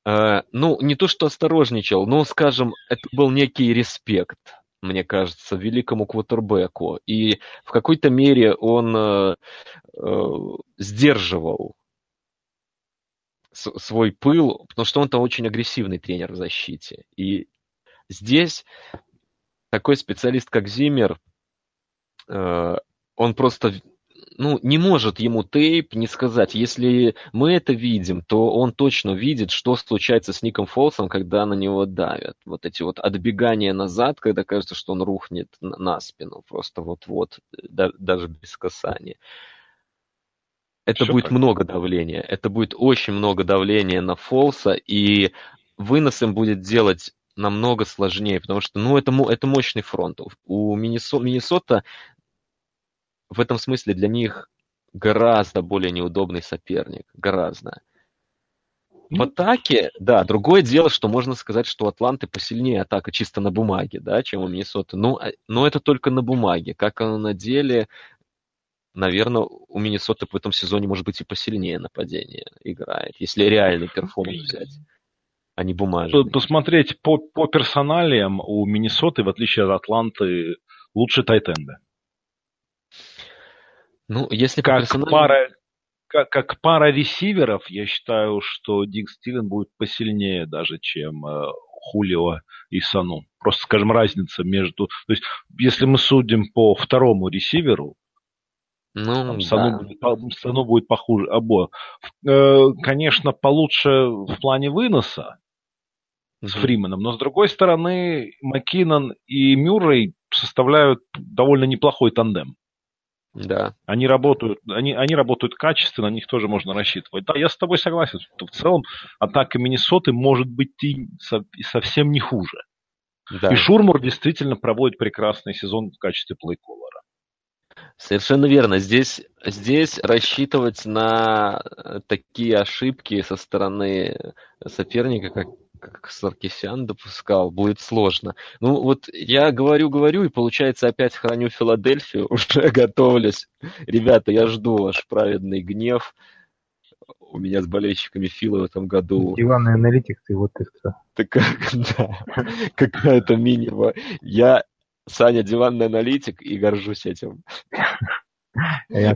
э, ну, не то что осторожничал, но, скажем, это был некий респект мне кажется, великому квотербеку. И в какой-то мере он э, э, сдерживал свой пыл, потому что он там очень агрессивный тренер в защите. И здесь такой специалист, как Зиммер, э, он просто ну, не может ему тейп не сказать. Если мы это видим, то он точно видит, что случается с Ником Фолсом, когда на него давят. Вот эти вот отбегания назад, когда кажется, что он рухнет на спину просто вот-вот, да, даже без касания. Это Все будет так. много давления. Это будет очень много давления на Фолса, и вынос им будет делать намного сложнее, потому что, ну, это, это мощный фронт. У Миннесота в этом смысле для них гораздо более неудобный соперник. Гораздо. В ну, атаке, да, другое дело, что можно сказать, что у Атланты посильнее атака чисто на бумаге, да, чем у Миннесоты. Но, а, но это только на бумаге. Как оно на деле, наверное, у Миннесоты в этом сезоне может быть и посильнее нападение играет, если реальный перформанс взять, а не бумажный. Посмотреть по, по персоналиям у Миннесоты, в отличие от Атланты, лучше тайтенды. Ну, если как персонально... пара, как, как пара ресиверов, я считаю, что Дик Стивен будет посильнее даже, чем э, Хулио и Сану. Просто, скажем, разница между... То есть, если мы судим по второму ресиверу, ну, там, Сану, да. будет, Сану будет похуже обоих. Э, конечно, получше в плане выноса с Фрименом, но с другой стороны, Маккинон и Мюррей составляют довольно неплохой тандем. Да. Они работают, они, они работают качественно, на них тоже можно рассчитывать. Да, я с тобой согласен, что в целом атака Миннесоты может быть и совсем не хуже. Да. И Шурмур действительно проводит прекрасный сезон в качестве плейколора. Совершенно верно. Здесь, здесь рассчитывать на такие ошибки со стороны соперника, как как Саркисян допускал, будет сложно. Ну вот я говорю-говорю, и получается опять храню Филадельфию, уже готовлюсь. Ребята, я жду ваш праведный гнев. У меня с болельщиками Фила в этом году... Диванный аналитик, ты вот ты кто. Так как, да, какая-то минима. Я, Саня, диванный аналитик, и горжусь этим.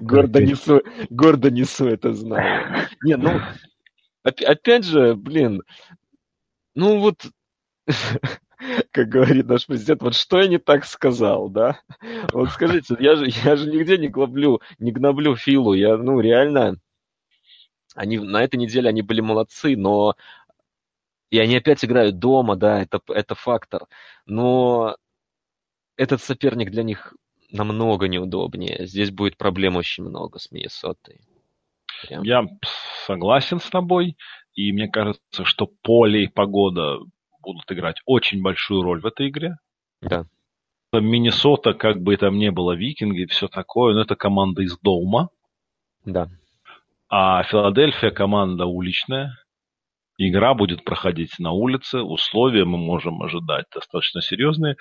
гордо несу, гордо несу это знаю. Не, ну, опять же, блин, ну вот, как говорит наш президент, вот что я не так сказал, да? Вот скажите, я же, я же нигде не гноблю, не гноблю Филу, я, ну, реально, они, на этой неделе они были молодцы, но и они опять играют дома, да, это, это фактор. Но этот соперник для них намного неудобнее. Здесь будет проблем очень много с Миннесотой. Прям. Я согласен с тобой. И мне кажется, что поле и погода будут играть очень большую роль в этой игре. Да. Миннесота, как бы там ни было викинги, все такое, но это команда из дома. Да. А Филадельфия команда уличная. Игра будет проходить на улице, условия мы можем ожидать достаточно серьезные.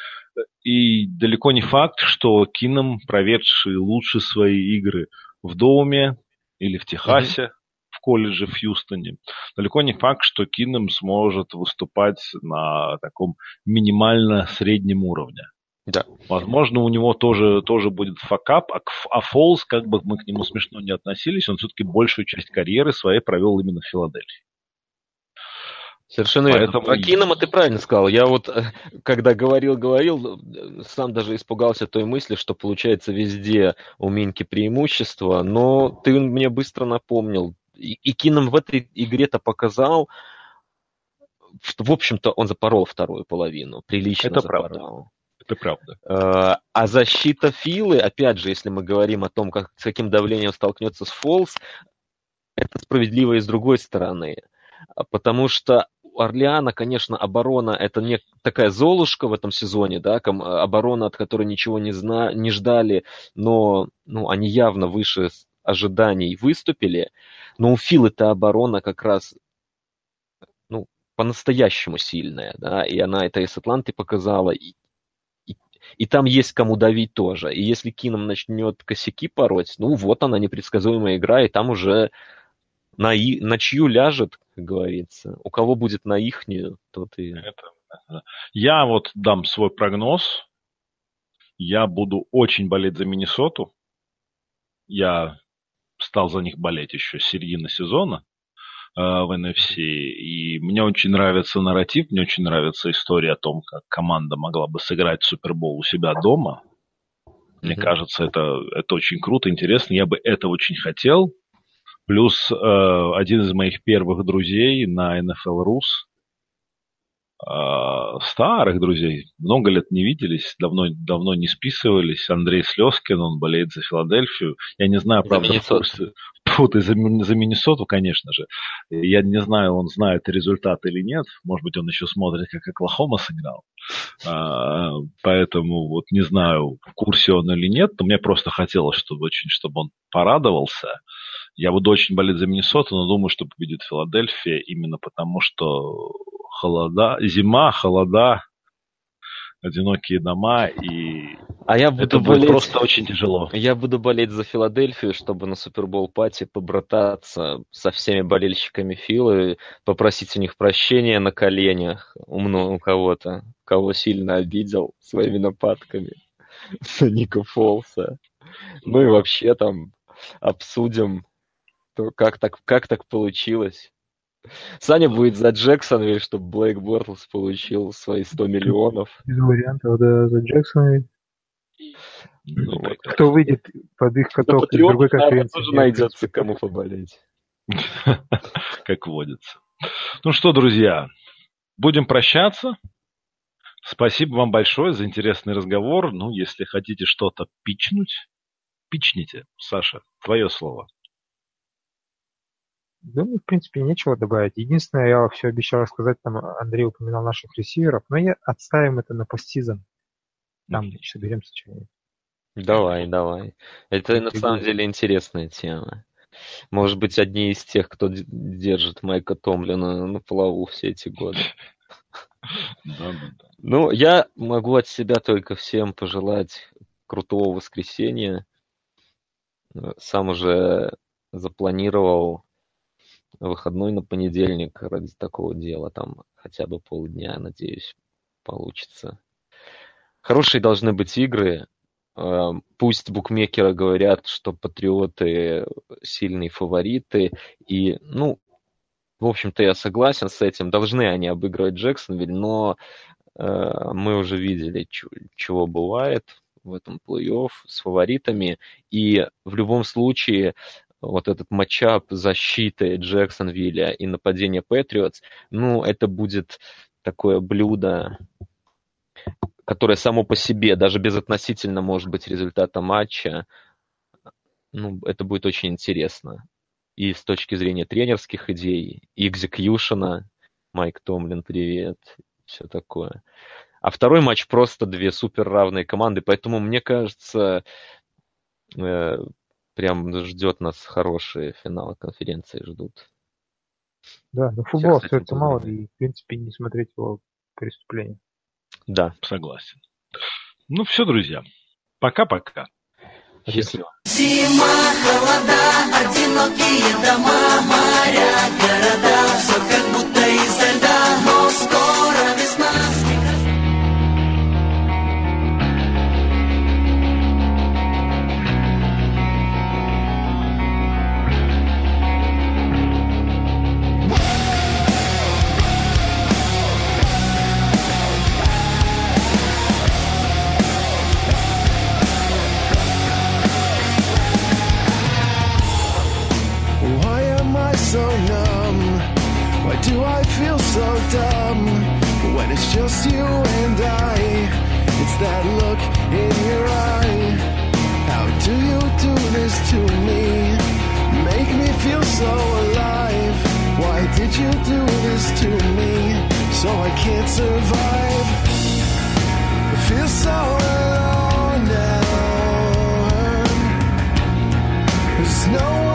И далеко не факт, что Кином, проведший лучше свои игры в доме или в Техасе, mm-hmm колледже в Хьюстоне, далеко не факт, что Кином сможет выступать на таком минимально среднем уровне. Да. Возможно, у него тоже, тоже будет факап, а, а Фолс, как бы мы к нему смешно не относились, он все-таки большую часть карьеры своей провел именно в Филадельфии. Совершенно верно. Про Кинома ты правильно сказал. Я вот, э, когда говорил, говорил, э, сам даже испугался той мысли, что получается везде у Минки преимущество, но ты мне быстро напомнил. И, и Кином в этой игре-то показал, что, в общем-то, он запорол вторую половину. Прилично Это запорол. правда. Это правда. Э, а защита Филы, опять же, если мы говорим о том, как, с каким давлением столкнется с Фолс, это справедливо и с другой стороны. Потому что у Орлеана, конечно, оборона это не такая золушка в этом сезоне, да, оборона, от которой ничего не, зна, не ждали, но ну, они явно выше ожиданий выступили. Но у Филы-то оборона как раз ну, по-настоящему сильная, да, и она это и с Атланты показала, и, и, и там есть кому давить тоже. И если Кином начнет косяки пороть, ну вот она непредсказуемая игра, и там уже на, и, на чью ляжет, как говорится. У кого будет на ихнюю, тот и... Это, я вот дам свой прогноз. Я буду очень болеть за Миннесоту. Я стал за них болеть еще с середины сезона э, в NFC. И мне очень нравится нарратив, мне очень нравится история о том, как команда могла бы сыграть Супербол у себя дома. Мне mm-hmm. кажется, это, это очень круто, интересно. Я бы это очень хотел. Плюс э, один из моих первых друзей на NFL Rus, старых друзей, много лет не виделись, давно, давно не списывались. Андрей Слезкин, он болеет за Филадельфию. Я не знаю, правда, в курсе. Фу, за, за Миннесоту, конечно же. Я не знаю, он знает результат или нет. Может быть, он еще смотрит, как Оклахома сыграл. А, поэтому вот не знаю, в курсе он или нет. Но мне просто хотелось, чтобы очень, чтобы он порадовался. Я буду очень болеть за Миннесоту, но думаю, что победит Филадельфия именно потому, что холода, зима, холода, одинокие дома и а я буду это болеть... просто очень тяжело. Я буду болеть за Филадельфию, чтобы на Супербол пати побрататься со всеми болельщиками Филы, попросить у них прощения на коленях у, у кого-то, кого сильно обидел своими нападками на Ника Фолса. Ну и вообще там обсудим то как так, как так получилось. Саня будет за Джексонвиль, чтобы Блейк Бортлс получил свои 100 миллионов. Без вариантов, да, за Джексонвиль. Ну, вот. Кто выйдет под их каток из другой конференции? тоже найдется кому поболеть. Как водится. Ну что, друзья, будем прощаться. Спасибо вам большое за интересный разговор. Ну, если хотите что-то пичнуть, пичните. Саша, твое слово. Да, ну, в принципе, нечего добавить. Единственное, я все обещал рассказать, там Андрей упоминал наших ресиверов, но я отставим это на постсезон. Там mm-hmm. соберемся что-нибудь. Давай, давай. Это на самом деле интересная тема. Может быть, одни из тех, кто держит Майка Томлина на плаву все эти годы. Ну, я могу от себя только всем пожелать крутого воскресенья. Сам уже запланировал выходной на понедельник ради такого дела, там хотя бы полдня, надеюсь, получится. Хорошие должны быть игры. Эм, пусть букмекеры говорят, что патриоты сильные фавориты, и, ну, в общем-то, я согласен с этим. Должны они обыгрывать Джексонвиль, но э, мы уже видели, чего бывает в этом плей-офф с фаворитами. И в любом случае вот этот матчап защиты Джексонвилля и нападения Патриотс, ну, это будет такое блюдо, которое само по себе, даже безотносительно, может быть, результата матча, ну, это будет очень интересно. И с точки зрения тренерских идей, и экзекьюшена, Майк Томлин, привет, все такое. А второй матч просто две супер равные команды, поэтому мне кажется, э, прям ждет нас хорошие финалы конференции ждут. Да, но футбол остается мало, и, в принципе, не смотреть его преступление. Да. Согласен. Ну все, друзья. Пока-пока. Счастливо. Зима, холода, одинокие дома, моря, города, все как будто изо you do this to me? So I can't survive. I feel so alone now. There's no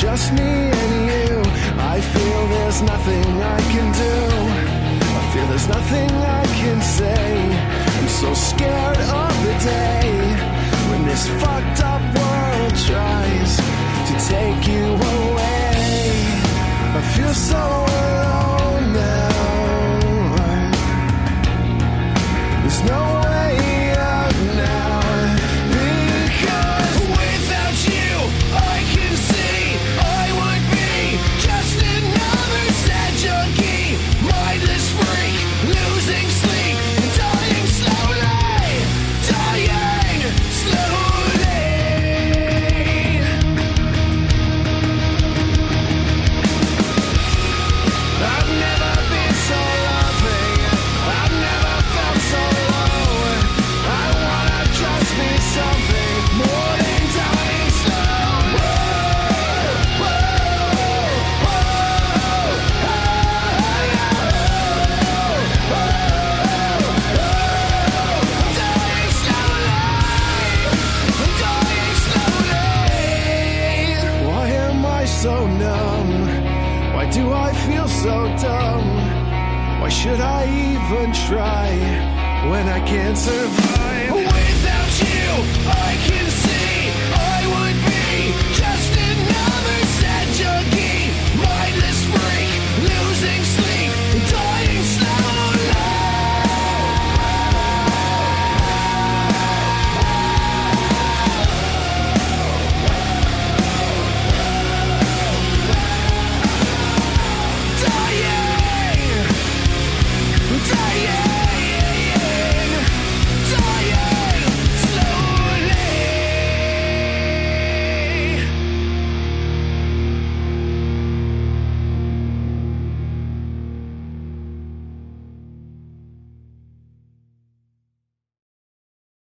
just me and you, I feel there's nothing I can do. I feel there's nothing I can say. I'm so scared of the day when this fucked up world tries to take you away. I feel so alone now. There's no should I even try when I can't survive?